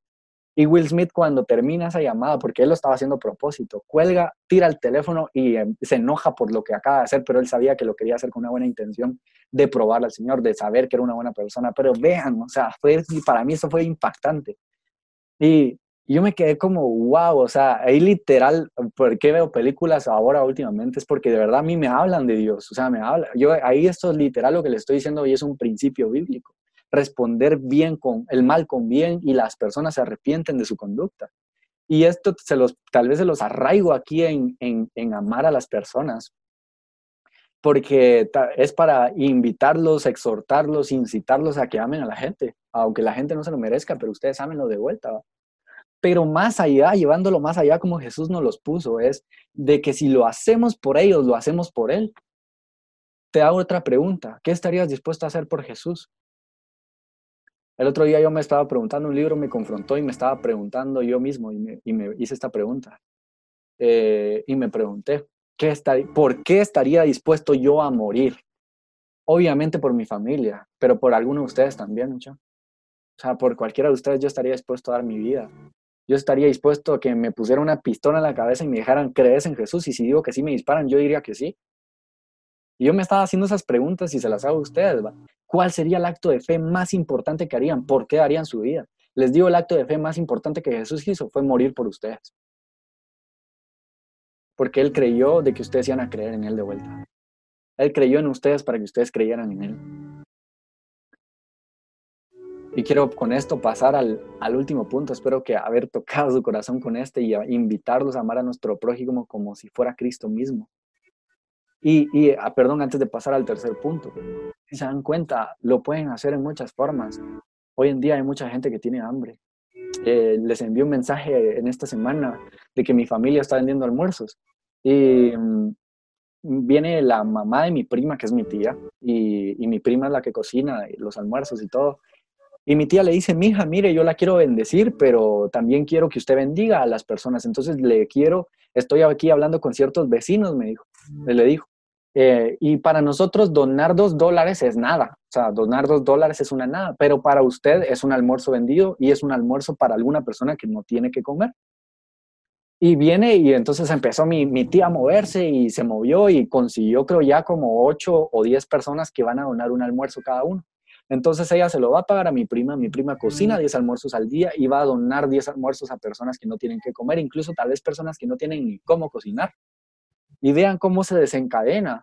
S1: Y Will Smith cuando termina esa llamada, porque él lo estaba haciendo a propósito, cuelga, tira el teléfono y eh, se enoja por lo que acaba de hacer, pero él sabía que lo quería hacer con una buena intención de probar al Señor, de saber que era una buena persona. Pero vean, o sea, fue, para mí eso fue impactante. Y yo me quedé como, wow, o sea, ahí literal, ¿por qué veo películas ahora últimamente? Es porque de verdad a mí me hablan de Dios, o sea, me hablan. Yo, ahí esto es literal lo que le estoy diciendo y es un principio bíblico. Responder bien con el mal con bien y las personas se arrepienten de su conducta. Y esto se los, tal vez se los arraigo aquí en, en, amar a las personas, porque es para invitarlos, exhortarlos, incitarlos a que amen a la gente, aunque la gente no se lo merezca, pero ustedes amenlo de vuelta. pero más allá, llevándolo más allá como Jesús nos los puso, es de que si lo hacemos por ellos, lo hacemos por Él. Te hago otra pregunta, ¿qué estarías dispuesto a hacer por Jesús? El otro día yo me estaba preguntando, un libro me confrontó y me estaba preguntando yo mismo y me, hice esta pregunta. Eh, y me pregunté, ¿qué ¿por qué estaría dispuesto yo a morir? Obviamente por mi familia, pero por alguno de ustedes también, mucho. O sea, por cualquiera de ustedes yo estaría dispuesto a dar mi vida. Yo estaría dispuesto a que me pusiera una pistola en la cabeza y me dejaran creer en Jesús. Y si digo que sí me disparan, yo diría que sí. Y yo me estaba haciendo esas preguntas y se las hago a ustedes. ¿Cuál sería el acto de fe más importante que harían? ¿Por qué darían su vida? Les digo, el acto de fe más importante que Jesús hizo fue morir por ustedes. Porque Él creyó de que ustedes iban a creer en Él de vuelta. Él creyó en ustedes para que ustedes creyeran en Él. Y quiero con esto pasar al, al, último punto. Espero que haber tocado su corazón con este y invitarlos a amar a nuestro prójimo como si fuera Cristo mismo. Y, y ah, perdón, antes de pasar al tercer punto, si se dan cuenta, lo pueden hacer en muchas formas. Hoy en día hay mucha gente que tiene hambre. Eh, les envié un mensaje en esta semana de que mi familia está vendiendo almuerzos. Y mm, viene la mamá de mi prima, que es mi tía, y, y mi prima es la que cocina los almuerzos y todo. Y mi tía le dice, mija, mire, yo la quiero bendecir, pero también quiero que usted bendiga a las personas. Entonces le quiero, estoy aquí hablando con ciertos vecinos, me dijo, le dijo. Eh, y para nosotros donar dos dólares es nada, o sea, donar dos dólares es una nada, pero para usted es un almuerzo vendido y es un almuerzo para alguna persona que no tiene que comer. Y viene y entonces empezó mi, mi, tía a moverse y se movió y consiguió creo ya como ocho o diez personas que van a donar un almuerzo cada uno. Entonces ella se lo va a pagar a mi prima, mi prima cocina 10 almuerzos al día y va a donar 10 almuerzos a personas que no tienen que comer, incluso tal vez personas que no tienen ni cómo cocinar. Y vean cómo se desencadena.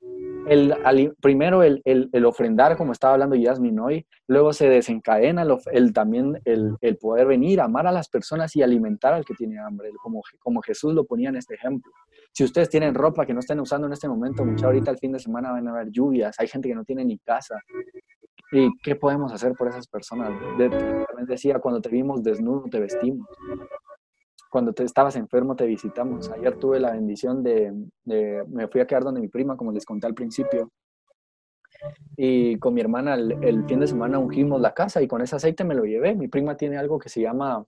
S1: El, primero el, el, ofrendar, como estaba hablando Yasmin hoy, luego se desencadena el, también el, poder venir, amar a las personas y alimentar al que tiene hambre, como, como Jesús lo ponía en este ejemplo. Si ustedes tienen ropa que no estén usando en este momento, mucha ahorita el fin de semana van a haber lluvias, hay gente que no tiene ni casa, ¿Y qué podemos hacer por esas personas? También decía, cuando te vimos desnudo, te vestimos. Cuando te estabas enfermo, te visitamos. Ayer tuve la bendición de, me fui a quedar donde mi prima, como les conté al principio. Y con mi hermana el fin de semana ungimos la casa y con ese aceite me lo llevé. Mi prima tiene algo que se llama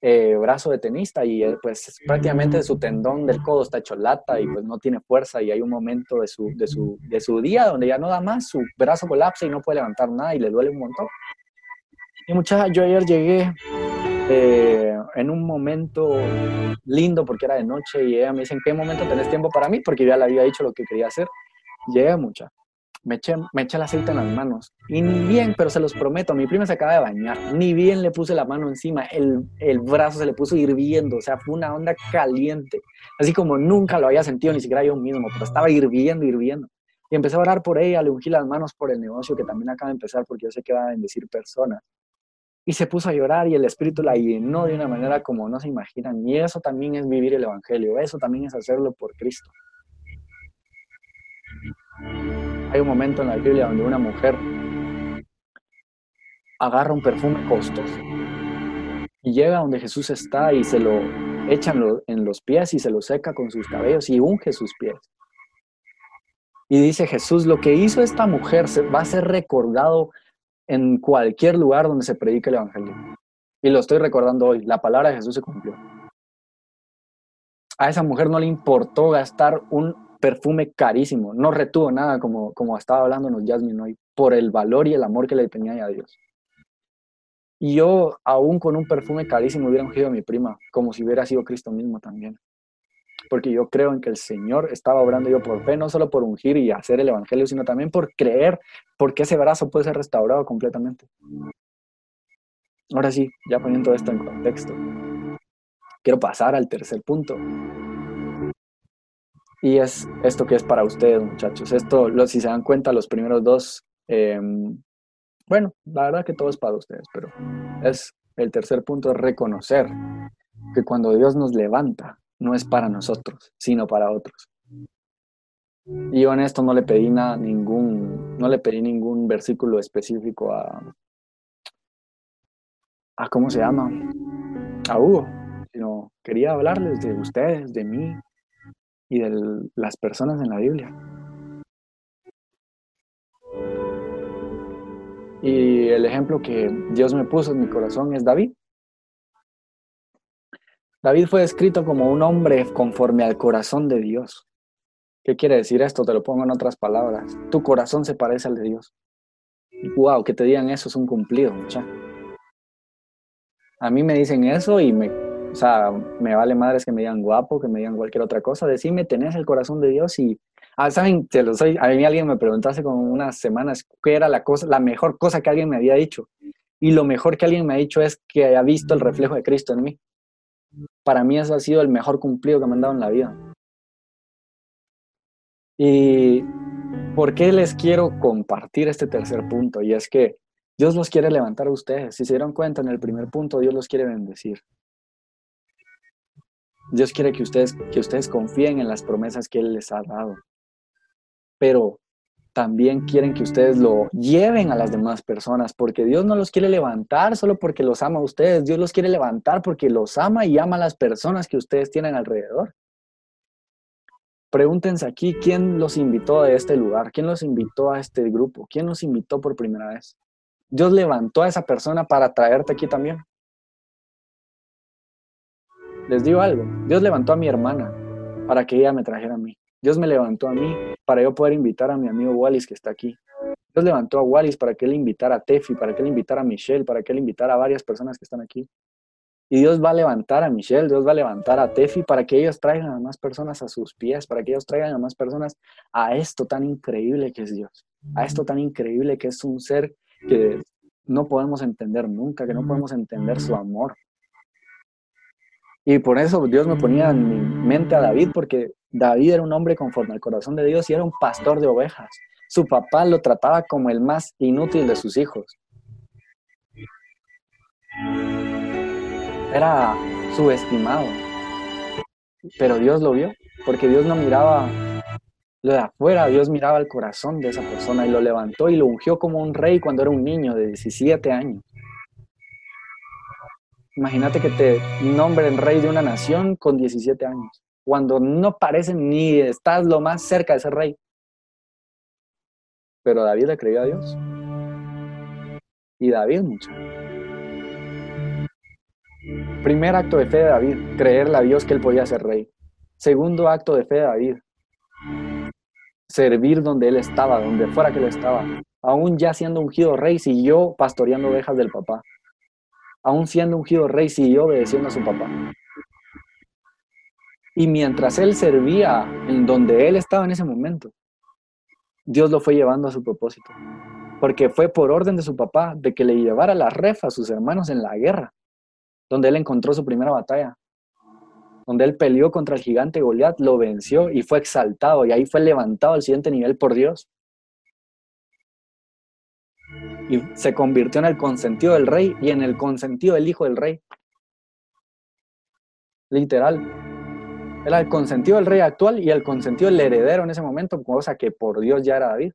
S1: eh, brazo de tenista y eh, pues prácticamente su tendón del codo está hecho lata y pues no tiene fuerza y hay un momento de su, de su, de su día donde ya no da más, su brazo colapsa y no puede levantar nada y le duele un montón. Y muchachos, yo ayer llegué eh, en un momento lindo porque era de noche y ella me dice, ¿en qué momento tenés tiempo para mí? Porque ya le había dicho lo que quería hacer. Llegué mucha me eché, me eché el aceite en las manos. Y ni bien, pero se los prometo, mi prima se acaba de bañar, ni bien le puse la mano encima, el, el brazo se le puso hirviendo, o sea, fue una onda caliente, así como nunca lo había sentido, ni siquiera yo mismo, pero estaba hirviendo, hirviendo. Y empecé a orar por ella, le ungí las manos por el negocio que también acaba de empezar, porque yo sé que va a bendecir personas. Y se puso a llorar y el Espíritu la llenó de una manera como no se imaginan. Y eso también es vivir el Evangelio, eso también es hacerlo por Cristo. Hay un momento en la Biblia donde una mujer agarra un perfume costoso y llega donde Jesús está y se lo echa en los pies y se lo seca con sus cabellos y unge sus pies. Y dice Jesús, lo que hizo esta mujer va a ser recordado en cualquier lugar donde se predique el Evangelio. Y lo estoy recordando hoy, la palabra de Jesús se cumplió. A esa mujer no le importó gastar un perfume carísimo, no retuvo nada como, como estaba hablándonos Jasmine hoy, por el valor y el amor que le tenía a Dios. Y yo, aún con un perfume carísimo, hubiera ungido a mi prima, como si hubiera sido Cristo mismo también. Porque yo creo en que el Señor estaba obrando yo por fe, no solo por ungir y hacer el Evangelio, sino también por creer, porque ese brazo puede ser restaurado completamente. Ahora sí, ya poniendo esto en contexto, quiero pasar al tercer punto, y es esto que es para ustedes, muchachos. Esto, si se dan cuenta, los primeros dos, em, bueno, la verdad que todo es para ustedes, pero es el tercer punto, es reconocer que cuando Dios nos levanta, no es para nosotros, sino para otros. Y yo en esto no le pedí nada, ningún, no le pedí ningún versículo específico a, a ¿cómo se llama? A Hugo, sino quería hablarles de ustedes, de mí, y de las personas en la Biblia. Y el ejemplo que Dios me puso en mi corazón es David. David fue descrito como un hombre conforme al corazón de Dios. ¿Qué quiere decir esto? Te lo pongo en otras palabras. Tu corazón se parece al de Dios. Wow, que te digan eso es un cumplido, mucha. A mí me dicen eso y me, o sea, me vale madres que me digan guapo, que me digan cualquier otra cosa. Decime, tenés el corazón de Dios y, ah, saben. A mí alguien me preguntó hace como unas semanas qué era la cosa, la mejor cosa que alguien me había dicho. Y lo mejor que alguien me ha dicho es que ha visto el reflejo de Cristo en mí. Para mí eso ha sido el mejor cumplido que me han dado en la vida. ¿Y por qué les quiero compartir este tercer punto? Y es que Dios los quiere levantar a ustedes. Si se dieron cuenta en el primer punto, Dios los quiere bendecir. Dios quiere que ustedes, que ustedes confíen en las promesas que Él les ha dado. Pero también quieren que ustedes lo lleven a las demás personas, porque Dios no los quiere levantar solo porque los ama a ustedes, Dios los quiere levantar porque los ama y ama a las personas que ustedes tienen alrededor. Pregúntense aquí, ¿quién los invitó a este lugar? ¿Quién los invitó a este grupo? ¿Quién los invitó por primera vez? Dios levantó a esa persona para traerte aquí también. Les digo algo, Dios levantó a mi hermana para que ella me trajera a mí. Dios me levantó a mí para yo poder invitar a mi amigo Wallis que está aquí. Dios levantó a Wallis para que él invitara a Tefi, para que él invitara a Michelle, para que él invitara a varias personas que están aquí. Y Dios va a levantar a Michelle, Dios va a levantar a Tefi para que ellos traigan a más personas a sus pies, para que ellos traigan a más personas a esto tan increíble que es Dios, a esto tan increíble que es un ser que no podemos entender nunca, que no podemos entender su amor. Y por eso Dios me ponía en mi mente a David, porque David era un hombre conforme al corazón de Dios y era un pastor de ovejas. Su papá lo trataba como el más inútil de sus hijos. Era subestimado. Pero Dios lo vio, porque Dios no miraba lo de afuera, Dios miraba el corazón de esa persona y lo levantó y lo ungió como un rey cuando era un niño de 17 años. Imagínate que te nombren rey de una nación con 17 años, cuando no parece ni estás lo más cerca de ser rey. Pero David le creyó a Dios. Y David mucho. Primer acto de fe de David, creerle a Dios que él podía ser rey. Segundo acto de fe de David, servir donde él estaba, donde fuera que él estaba. Aún ya siendo ungido rey, siguió pastoreando ovejas del papá. Aún siendo ungido rey, siguió obedeciendo a su papá. Y mientras él servía en donde él estaba en ese momento, Dios lo fue llevando a su propósito. Porque fue por orden de su papá de que le llevara la refa a sus hermanos en la guerra donde él encontró su primera batalla, donde él peleó contra el gigante Goliat, lo venció y fue exaltado, y ahí fue levantado al siguiente nivel por Dios. Y se convirtió en el consentido del rey y en el consentido del hijo del rey. Literal. Era el consentido del rey actual y el consentido del heredero en ese momento, cosa que por Dios ya era David.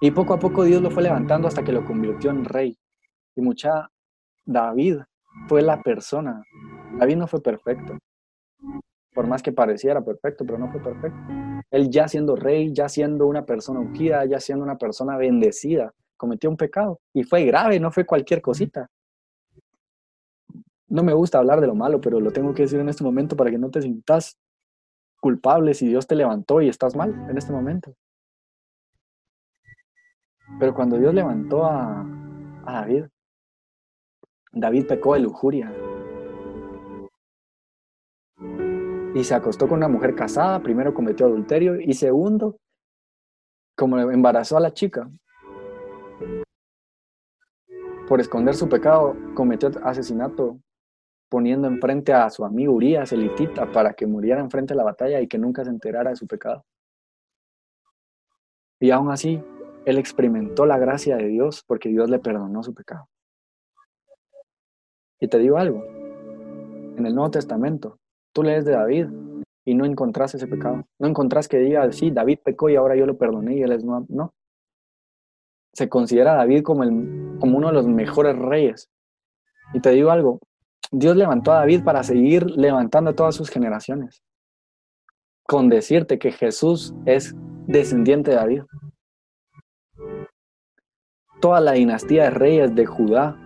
S1: Y poco a poco Dios lo fue levantando hasta que lo convirtió en rey. Y mucha David fue la persona. David no fue perfecto. Por más que pareciera perfecto, pero no fue perfecto. Él ya siendo rey, ya siendo una persona ungida, ya siendo una persona bendecida, cometió un pecado. Y fue grave, no fue cualquier cosita. No me gusta hablar de lo malo, pero lo tengo que decir en este momento para que no te sientas culpable si Dios te levantó y estás mal en este momento. Pero cuando Dios levantó a, a David, David pecó de lujuria. Y se acostó con una mujer casada, primero cometió adulterio y segundo, como embarazó a la chica, por esconder su pecado, cometió asesinato poniendo enfrente a su amigo Urias, elitita, para que muriera enfrente de la batalla y que nunca se enterara de su pecado. Y aún así, él experimentó la gracia de Dios porque Dios le perdonó su pecado. Y te digo algo, en el Nuevo Testamento, tú lees de David y no encontrás ese pecado. No encontrás que diga, sí, David pecó y ahora yo lo perdoné y él es no. No. Se considera a David como, el, como uno de los mejores reyes. Y te digo algo, Dios levantó a David para seguir levantando a todas sus generaciones. Con decirte que Jesús es descendiente de David. Toda la dinastía de reyes de Judá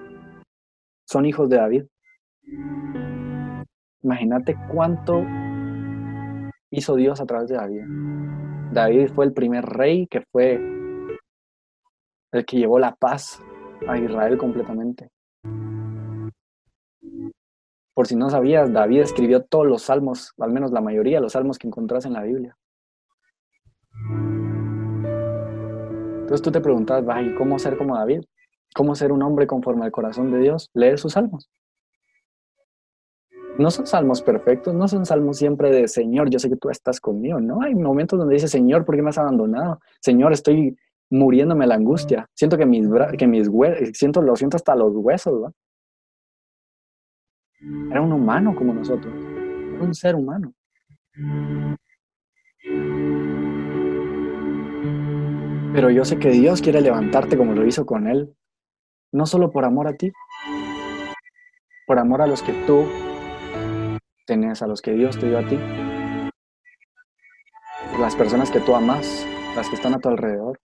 S1: son hijos de David. Imagínate cuánto, hizo Dios a través de David. David fue el primer rey que fue el que llevó la paz a Israel completamente. Por si no sabías, David escribió todos los salmos, al menos la mayoría de los salmos que encontrás en la Biblia. Entonces tú te preguntas, ¿cómo ser como David? ¿Cómo ser un hombre conforme al corazón de Dios? Leer sus salmos. No son salmos perfectos, no son salmos siempre de Señor, yo sé que tú estás conmigo. No, hay momentos donde dice Señor, ¿por qué me has abandonado? Señor, estoy muriéndome la angustia. Siento que mis, que mis siento, lo siento hasta los huesos. Era un humano como nosotros, era un ser humano. Pero yo sé que Dios quiere levantarte como lo hizo con Él, no solo por amor a ti, por amor a los que tú tenés, a los que Dios te dio a ti, las personas que tú amas, las que están a tu alrededor.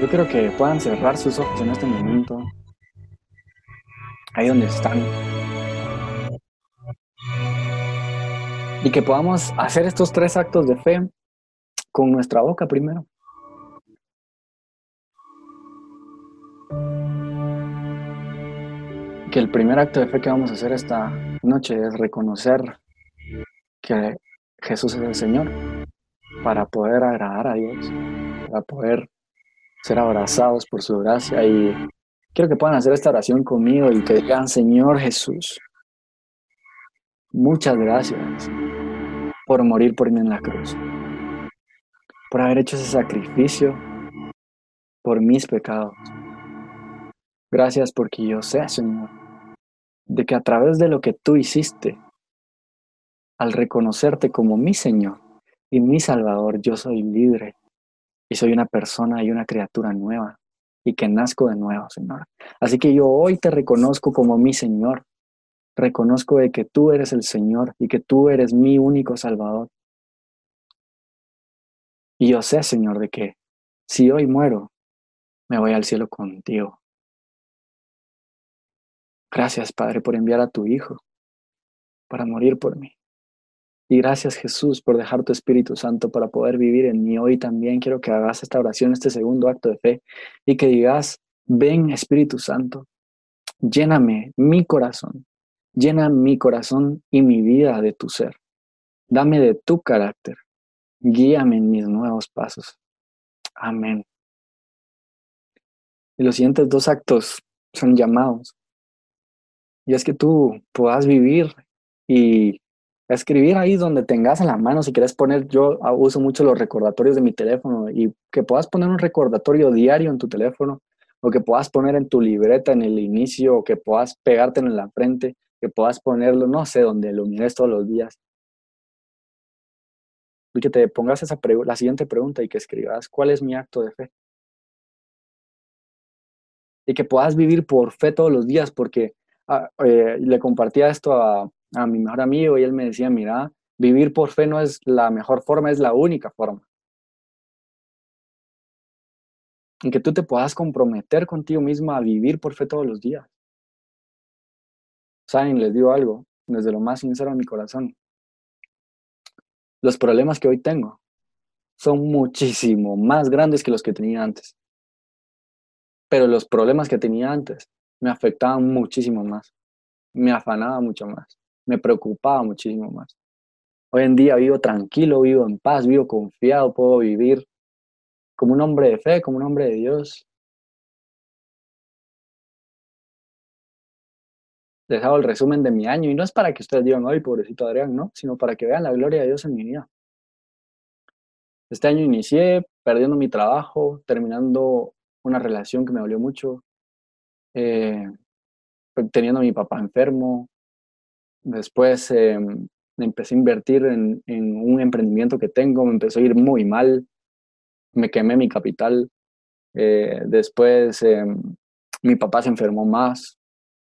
S1: Yo quiero que puedan cerrar sus ojos en este momento, ahí donde están, y que podamos hacer estos tres actos de fe con nuestra boca primero. Que el primer acto de fe que vamos a hacer esta noche es reconocer que Jesús es el Señor para poder agradar a Dios, para poder ser abrazados por su gracia y quiero que puedan hacer esta oración conmigo y que digan, Señor Jesús, muchas gracias por morir por mí en la cruz, por haber hecho ese sacrificio por mis pecados. Gracias porque yo sé, Señor, de que a través de lo que tú hiciste, al reconocerte como mi Señor y mi Salvador, yo soy libre y soy una persona y una criatura nueva y que nazco de nuevo, Señor. Así que yo hoy te reconozco como mi Señor reconozco de que tú eres el Señor y que tú eres mi único Salvador. Y yo sé, Señor, de que si hoy muero, me voy al cielo contigo. Gracias, Padre, por enviar a tu Hijo para morir por mí. Y gracias, Jesús, por dejar tu Espíritu Santo para poder vivir en mí. Hoy también quiero que hagas esta oración, este segundo acto de fe, y que digas, ven Espíritu Santo, lléname mi corazón Llena mi corazón y mi vida de tu ser. Dame de tu carácter. Guíame en mis nuevos pasos. Amén. Y los siguientes dos actos son llamados. Y es que tú puedas vivir y escribir ahí donde tengas a la mano. Si quieres poner, yo uso mucho los recordatorios de mi teléfono y que puedas poner un recordatorio diario en tu teléfono o que puedas poner en tu libreta en el inicio o que puedas pegarte en la frente que puedas ponerlo, no sé, donde lo mires todos los días. Y que te pongas esa la siguiente pregunta y que escribas, ¿cuál es mi acto de fe? Y que puedas vivir por fe todos los días, porque ah, eh, le compartía esto a, a mi mejor amigo y él me decía, mira, vivir por fe no es la mejor forma, es la única forma. Y que tú te puedas comprometer contigo mismo a vivir por fe todos los días. Saben, les digo algo, desde lo más sincero de mi corazón. Los problemas que hoy tengo son muchísimo más grandes que los que tenía antes. Pero los problemas que tenía antes me afectaban muchísimo más. Me afanaba mucho más. Me preocupaba muchísimo más. Hoy en día vivo tranquilo, vivo en paz, vivo confiado, puedo vivir como un hombre de fe, como un hombre de Dios, dejado el resumen de mi año y no es para que ustedes digan, ay, pobrecito Adrián, no, sino para que vean la gloria de Dios en mi vida. Este año inicié perdiendo mi trabajo, terminando una relación que me dolió mucho, eh, teniendo a mi papá enfermo. Después em, empecé a invertir en, un emprendimiento que tengo, me empezó a ir muy mal, me quemé mi capital. Eh, después em, mi papá se enfermó más,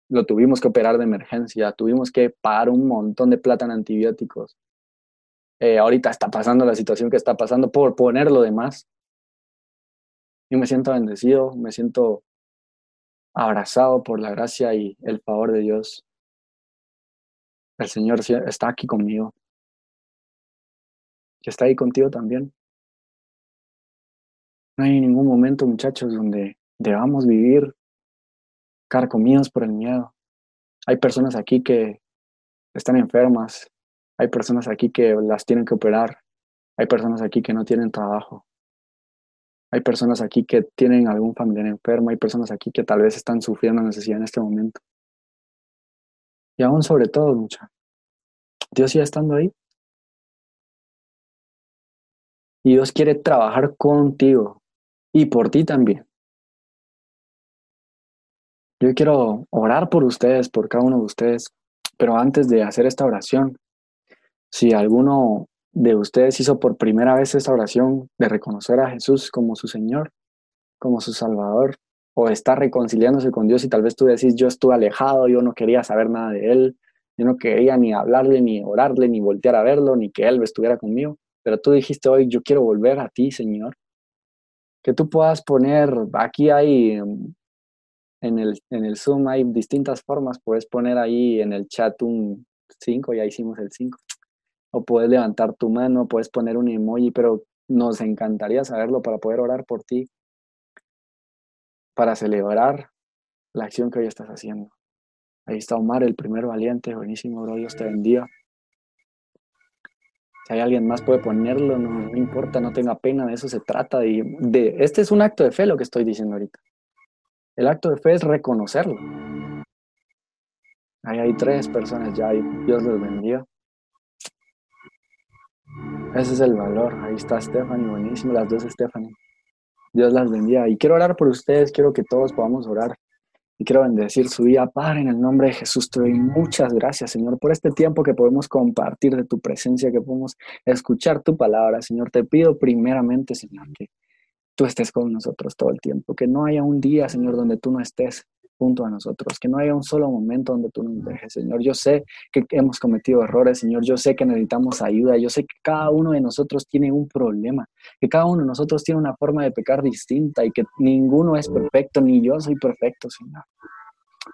S1: lo tuvimos que operar de emergencia, tuvimos que pagar un montón de plata en antibióticos. Eh, ahorita está pasando la situación que está pasando por poner lo demás. Y me siento bendecido, me siento abrazado por la gracia y el favor de Dios. El Señor está aquí conmigo. Y está ahí contigo también. No hay ningún momento, muchachos, donde debamos vivir carcomidos por el miedo. Hay personas aquí que están enfermas. Hay personas aquí que las tienen que operar. Hay personas aquí que no tienen trabajo. Hay personas aquí que tienen algún familiar enfermo. Hay personas aquí que tal vez están sufriendo necesidad en este momento. Y aún sobre todo, mucha. Dios sigue estando ahí. Y Dios quiere trabajar contigo y por ti también. Yo quiero orar por ustedes, por cada uno de ustedes, pero antes de hacer esta oración, si alguno de ustedes hizo por primera vez esta oración de reconocer a Jesús como su Señor, como su Salvador, o está reconciliándose con Dios y tal vez tú decís, yo estuve alejado, yo no quería saber nada de Él, yo no quería ni hablarle, ni orarle, ni voltear a verlo, ni que Él estuviera conmigo, pero tú dijiste hoy, yo quiero volver a ti, Señor. Que tú puedas poner, aquí hay, en el, en el Zoom hay distintas formas, puedes poner ahí en el chat un 5, ya hicimos el 5, o puedes levantar tu mano, puedes poner un emoji, pero nos encantaría saberlo para poder orar por ti para celebrar la acción que hoy estás haciendo. Ahí está Omar, el primer valiente, buenísimo, bro, Dios te bendiga. Si hay alguien más puede ponerlo, no, importa, no tenga pena, de eso se trata. De, de, este es un acto de fe lo que estoy diciendo ahorita. El acto de fe es reconocerlo. Ahí hay tres personas ya, y Dios les bendiga. Ese es el valor. Ahí está Stephanie, buenísimo, las dos Stephanie. Dios las bendiga. Y quiero orar por ustedes, quiero que todos podamos orar. Y quiero bendecir su vida, Padre, en el nombre de Jesús. Te doy muchas gracias, Señor, por este tiempo que podemos compartir de tu presencia, que podemos escuchar tu palabra, Señor. Te pido primeramente, Señor, que tú estés con nosotros todo el tiempo, que no haya un día, Señor, donde tú no estés junto a nosotros, que no haya un solo momento donde tú nos dejes, Señor. Yo sé que hemos cometido errores, Señor, yo sé que necesitamos ayuda, yo sé que cada uno de nosotros tiene un problema, que cada uno de nosotros tiene una forma de pecar distinta y que ninguno es perfecto, ni yo soy perfecto, Señor.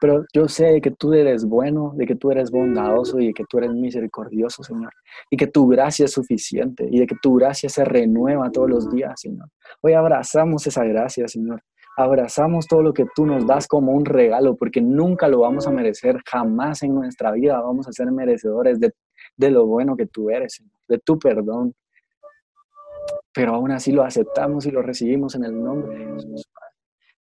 S1: Pero yo sé que tú eres bueno, de que tú eres bondadoso y de que tú eres misericordioso, Señor. Y que tu gracia es suficiente y de que tu gracia se renueva todos los días, Señor. Hoy abrazamos esa gracia, Señor abrazamos todo lo que tú nos das como un regalo, porque nunca lo vamos a merecer, jamás en nuestra vida vamos a ser merecedores de, de lo bueno que tú eres, de tu perdón. Pero aún así lo aceptamos y lo recibimos en el nombre de Jesús.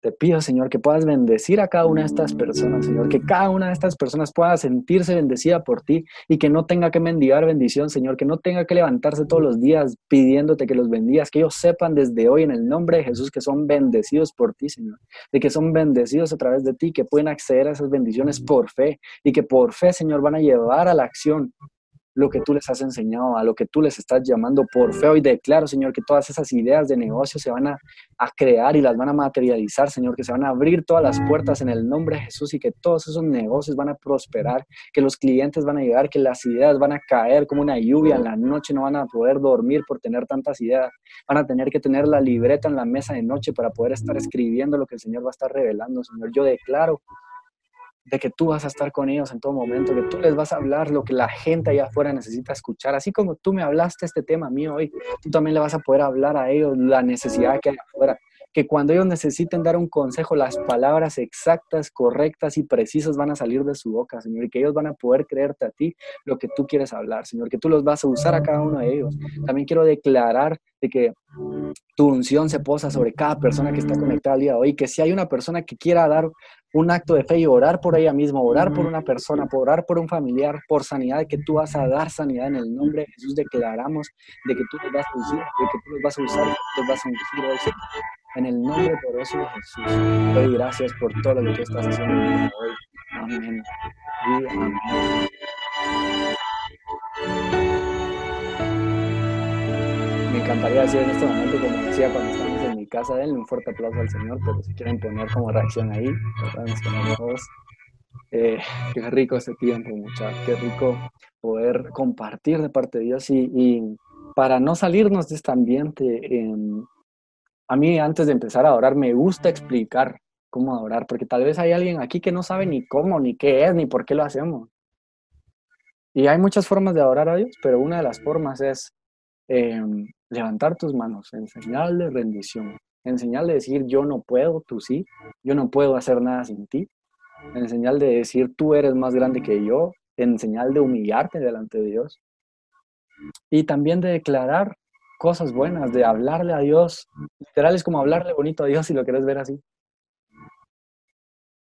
S1: Te pido, Señor, que puedas bendecir a cada una de estas personas, Señor, que cada una de estas personas pueda sentirse bendecida por ti y que no tenga que mendigar bendición, Señor, que no tenga que levantarse todos los días pidiéndote que los bendigas, que ellos sepan desde hoy en el nombre de Jesús que son bendecidos por ti, Señor, de que son bendecidos a través de ti, que pueden acceder a esas bendiciones por fe y que por fe, Señor, van a llevar a la acción lo que tú les has enseñado, a lo que tú les estás llamando por fe. Hoy declaro, Señor, que todas esas ideas de negocio se van a, crear y las van a materializar, Señor, que se van a abrir todas las puertas en el nombre de Jesús y que todos esos negocios van a prosperar, que los clientes van a llegar, que las ideas van a caer como una lluvia en la noche, no van a poder dormir por tener tantas ideas, van a tener que tener la libreta en la mesa de noche para poder estar escribiendo lo que el Señor va a estar revelando, Señor. Yo declaro de que tú vas a estar con ellos en todo momento, que tú les vas a hablar lo que la gente allá afuera necesita escuchar. Así como tú me hablaste este tema mío hoy, tú también le vas a poder hablar a ellos la necesidad que hay afuera. Que cuando ellos necesiten dar un consejo, las palabras exactas, correctas y precisas van a salir de su boca, Señor, y que ellos van a poder creerte a ti lo que tú quieres hablar, Señor, que tú los vas a usar a cada uno de ellos. También quiero declarar de que tu unción se posa sobre cada persona que está conectada al día de hoy, que si hay una persona que quiera dar un acto de fe y orar por ella misma, orar por una persona, por orar por un familiar, por sanidad, que tú vas a dar sanidad en el nombre de Jesús, declaramos de que tú los vas a usar, de que tú los vas a usar, los vas a ungir en el nombre poderoso de Jesús. Doy gracias por todo lo que tú estás haciendo hoy. Amén. Y amén. Me encantaría decir en este momento, como decía cuando estamos en mi casa, denle un fuerte aplauso al Señor, pero si quieren poner como reacción ahí, todos. Eh, qué rico ese tiempo, muchachos, qué rico poder compartir de parte de Dios y, para no salirnos de este ambiente, a mí antes de empezar a orar me gusta explicar cómo adorar, porque tal vez hay alguien aquí que no sabe ni cómo, ni qué es, ni por qué lo hacemos. Y hay muchas formas de adorar a Dios, pero una de las formas es em, levantar tus manos en señal de rendición, en señal de decir yo no puedo, tú sí, yo no puedo hacer nada sin ti, en señal de decir tú eres más grande que yo, en señal de humillarte delante de Dios. Y también de declarar cosas buenas, de hablarle a Dios. Literal es como hablarle bonito a Dios si lo quieres ver así.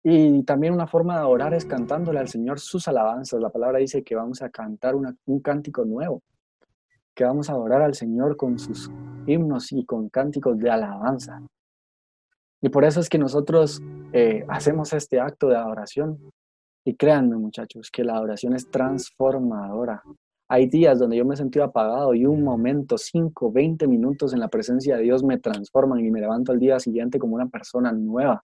S1: Y también una forma de orar es cantándole al Señor sus alabanzas. La palabra dice que vamos a cantar un cántico nuevo, que vamos a adorar al Señor con sus himnos y con cánticos de alabanza. Y por eso es que nosotros eh, hacemos este acto de adoración. Y créanme muchachos, que la adoración es transformadora. Hay días donde yo me he sentido apagado y un momento, 5, 20 minutos en la presencia de Dios me transforman y me levanto al día siguiente como una persona nueva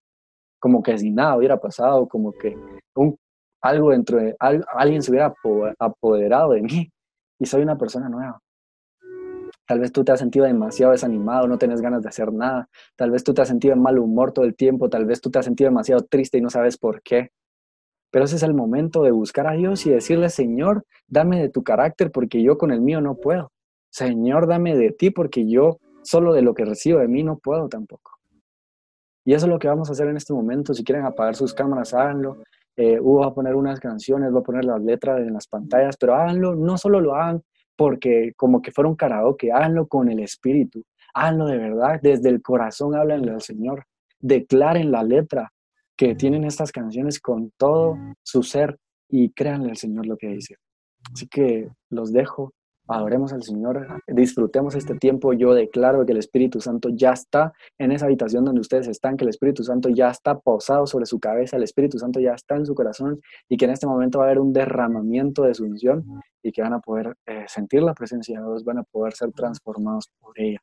S1: como que si nada hubiera pasado, como que un, algo dentro de alguien se hubiera apoderado de mí <laughs> y soy una persona nueva. Tal vez tú te has sentido demasiado desanimado, no tienes ganas de hacer nada. Tal vez tú te has sentido en mal humor todo el tiempo. Tal vez tú te has sentido demasiado triste y no sabes por qué. Pero ese es el momento de buscar a Dios y decirle, Señor, dame de tu carácter porque yo con el mío no puedo. Señor, dame de ti porque yo solo de lo que recibo de mí no puedo tampoco. Y eso es lo que vamos a hacer en este momento. Si quieren apagar sus cámaras, háganlo. Eh, Hugo va a poner unas canciones, va a poner las letras en las pantallas, pero háganlo, no solo lo hagan porque como que fuera un karaoke, háganlo con el espíritu, háganlo de verdad, desde el corazón háblenle al Señor, declaren la letra que tienen estas canciones con todo su ser y créanle al Señor lo que dice. Así que los dejo adoremos al Señor, disfrutemos este tiempo. Yo declaro que el Espíritu Santo ya está en esa habitación donde ustedes están, que el Espíritu Santo ya está posado sobre su cabeza, el Espíritu Santo ya está en su corazón y que en este momento va a haber un derramamiento de su unción y que van a poder eh, sentir la presencia de Dios, van a poder ser transformados por ella.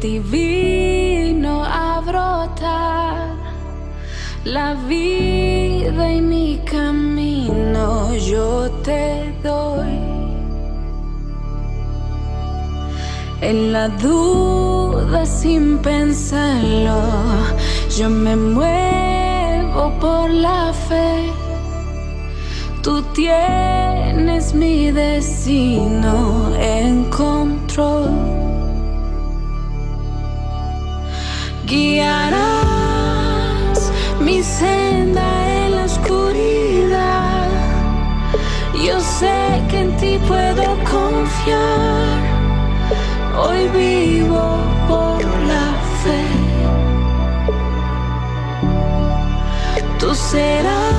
S2: De ti vino a brotar la vida y mi camino yo te doy. En la duda sin pensarlo, yo me muevo por la fe. Tú tienes mi destino en control. Guiarás mi senda en la oscuridad. Yo sé que en ti puedo confiar. Hoy vivo por la fe. Tú serás.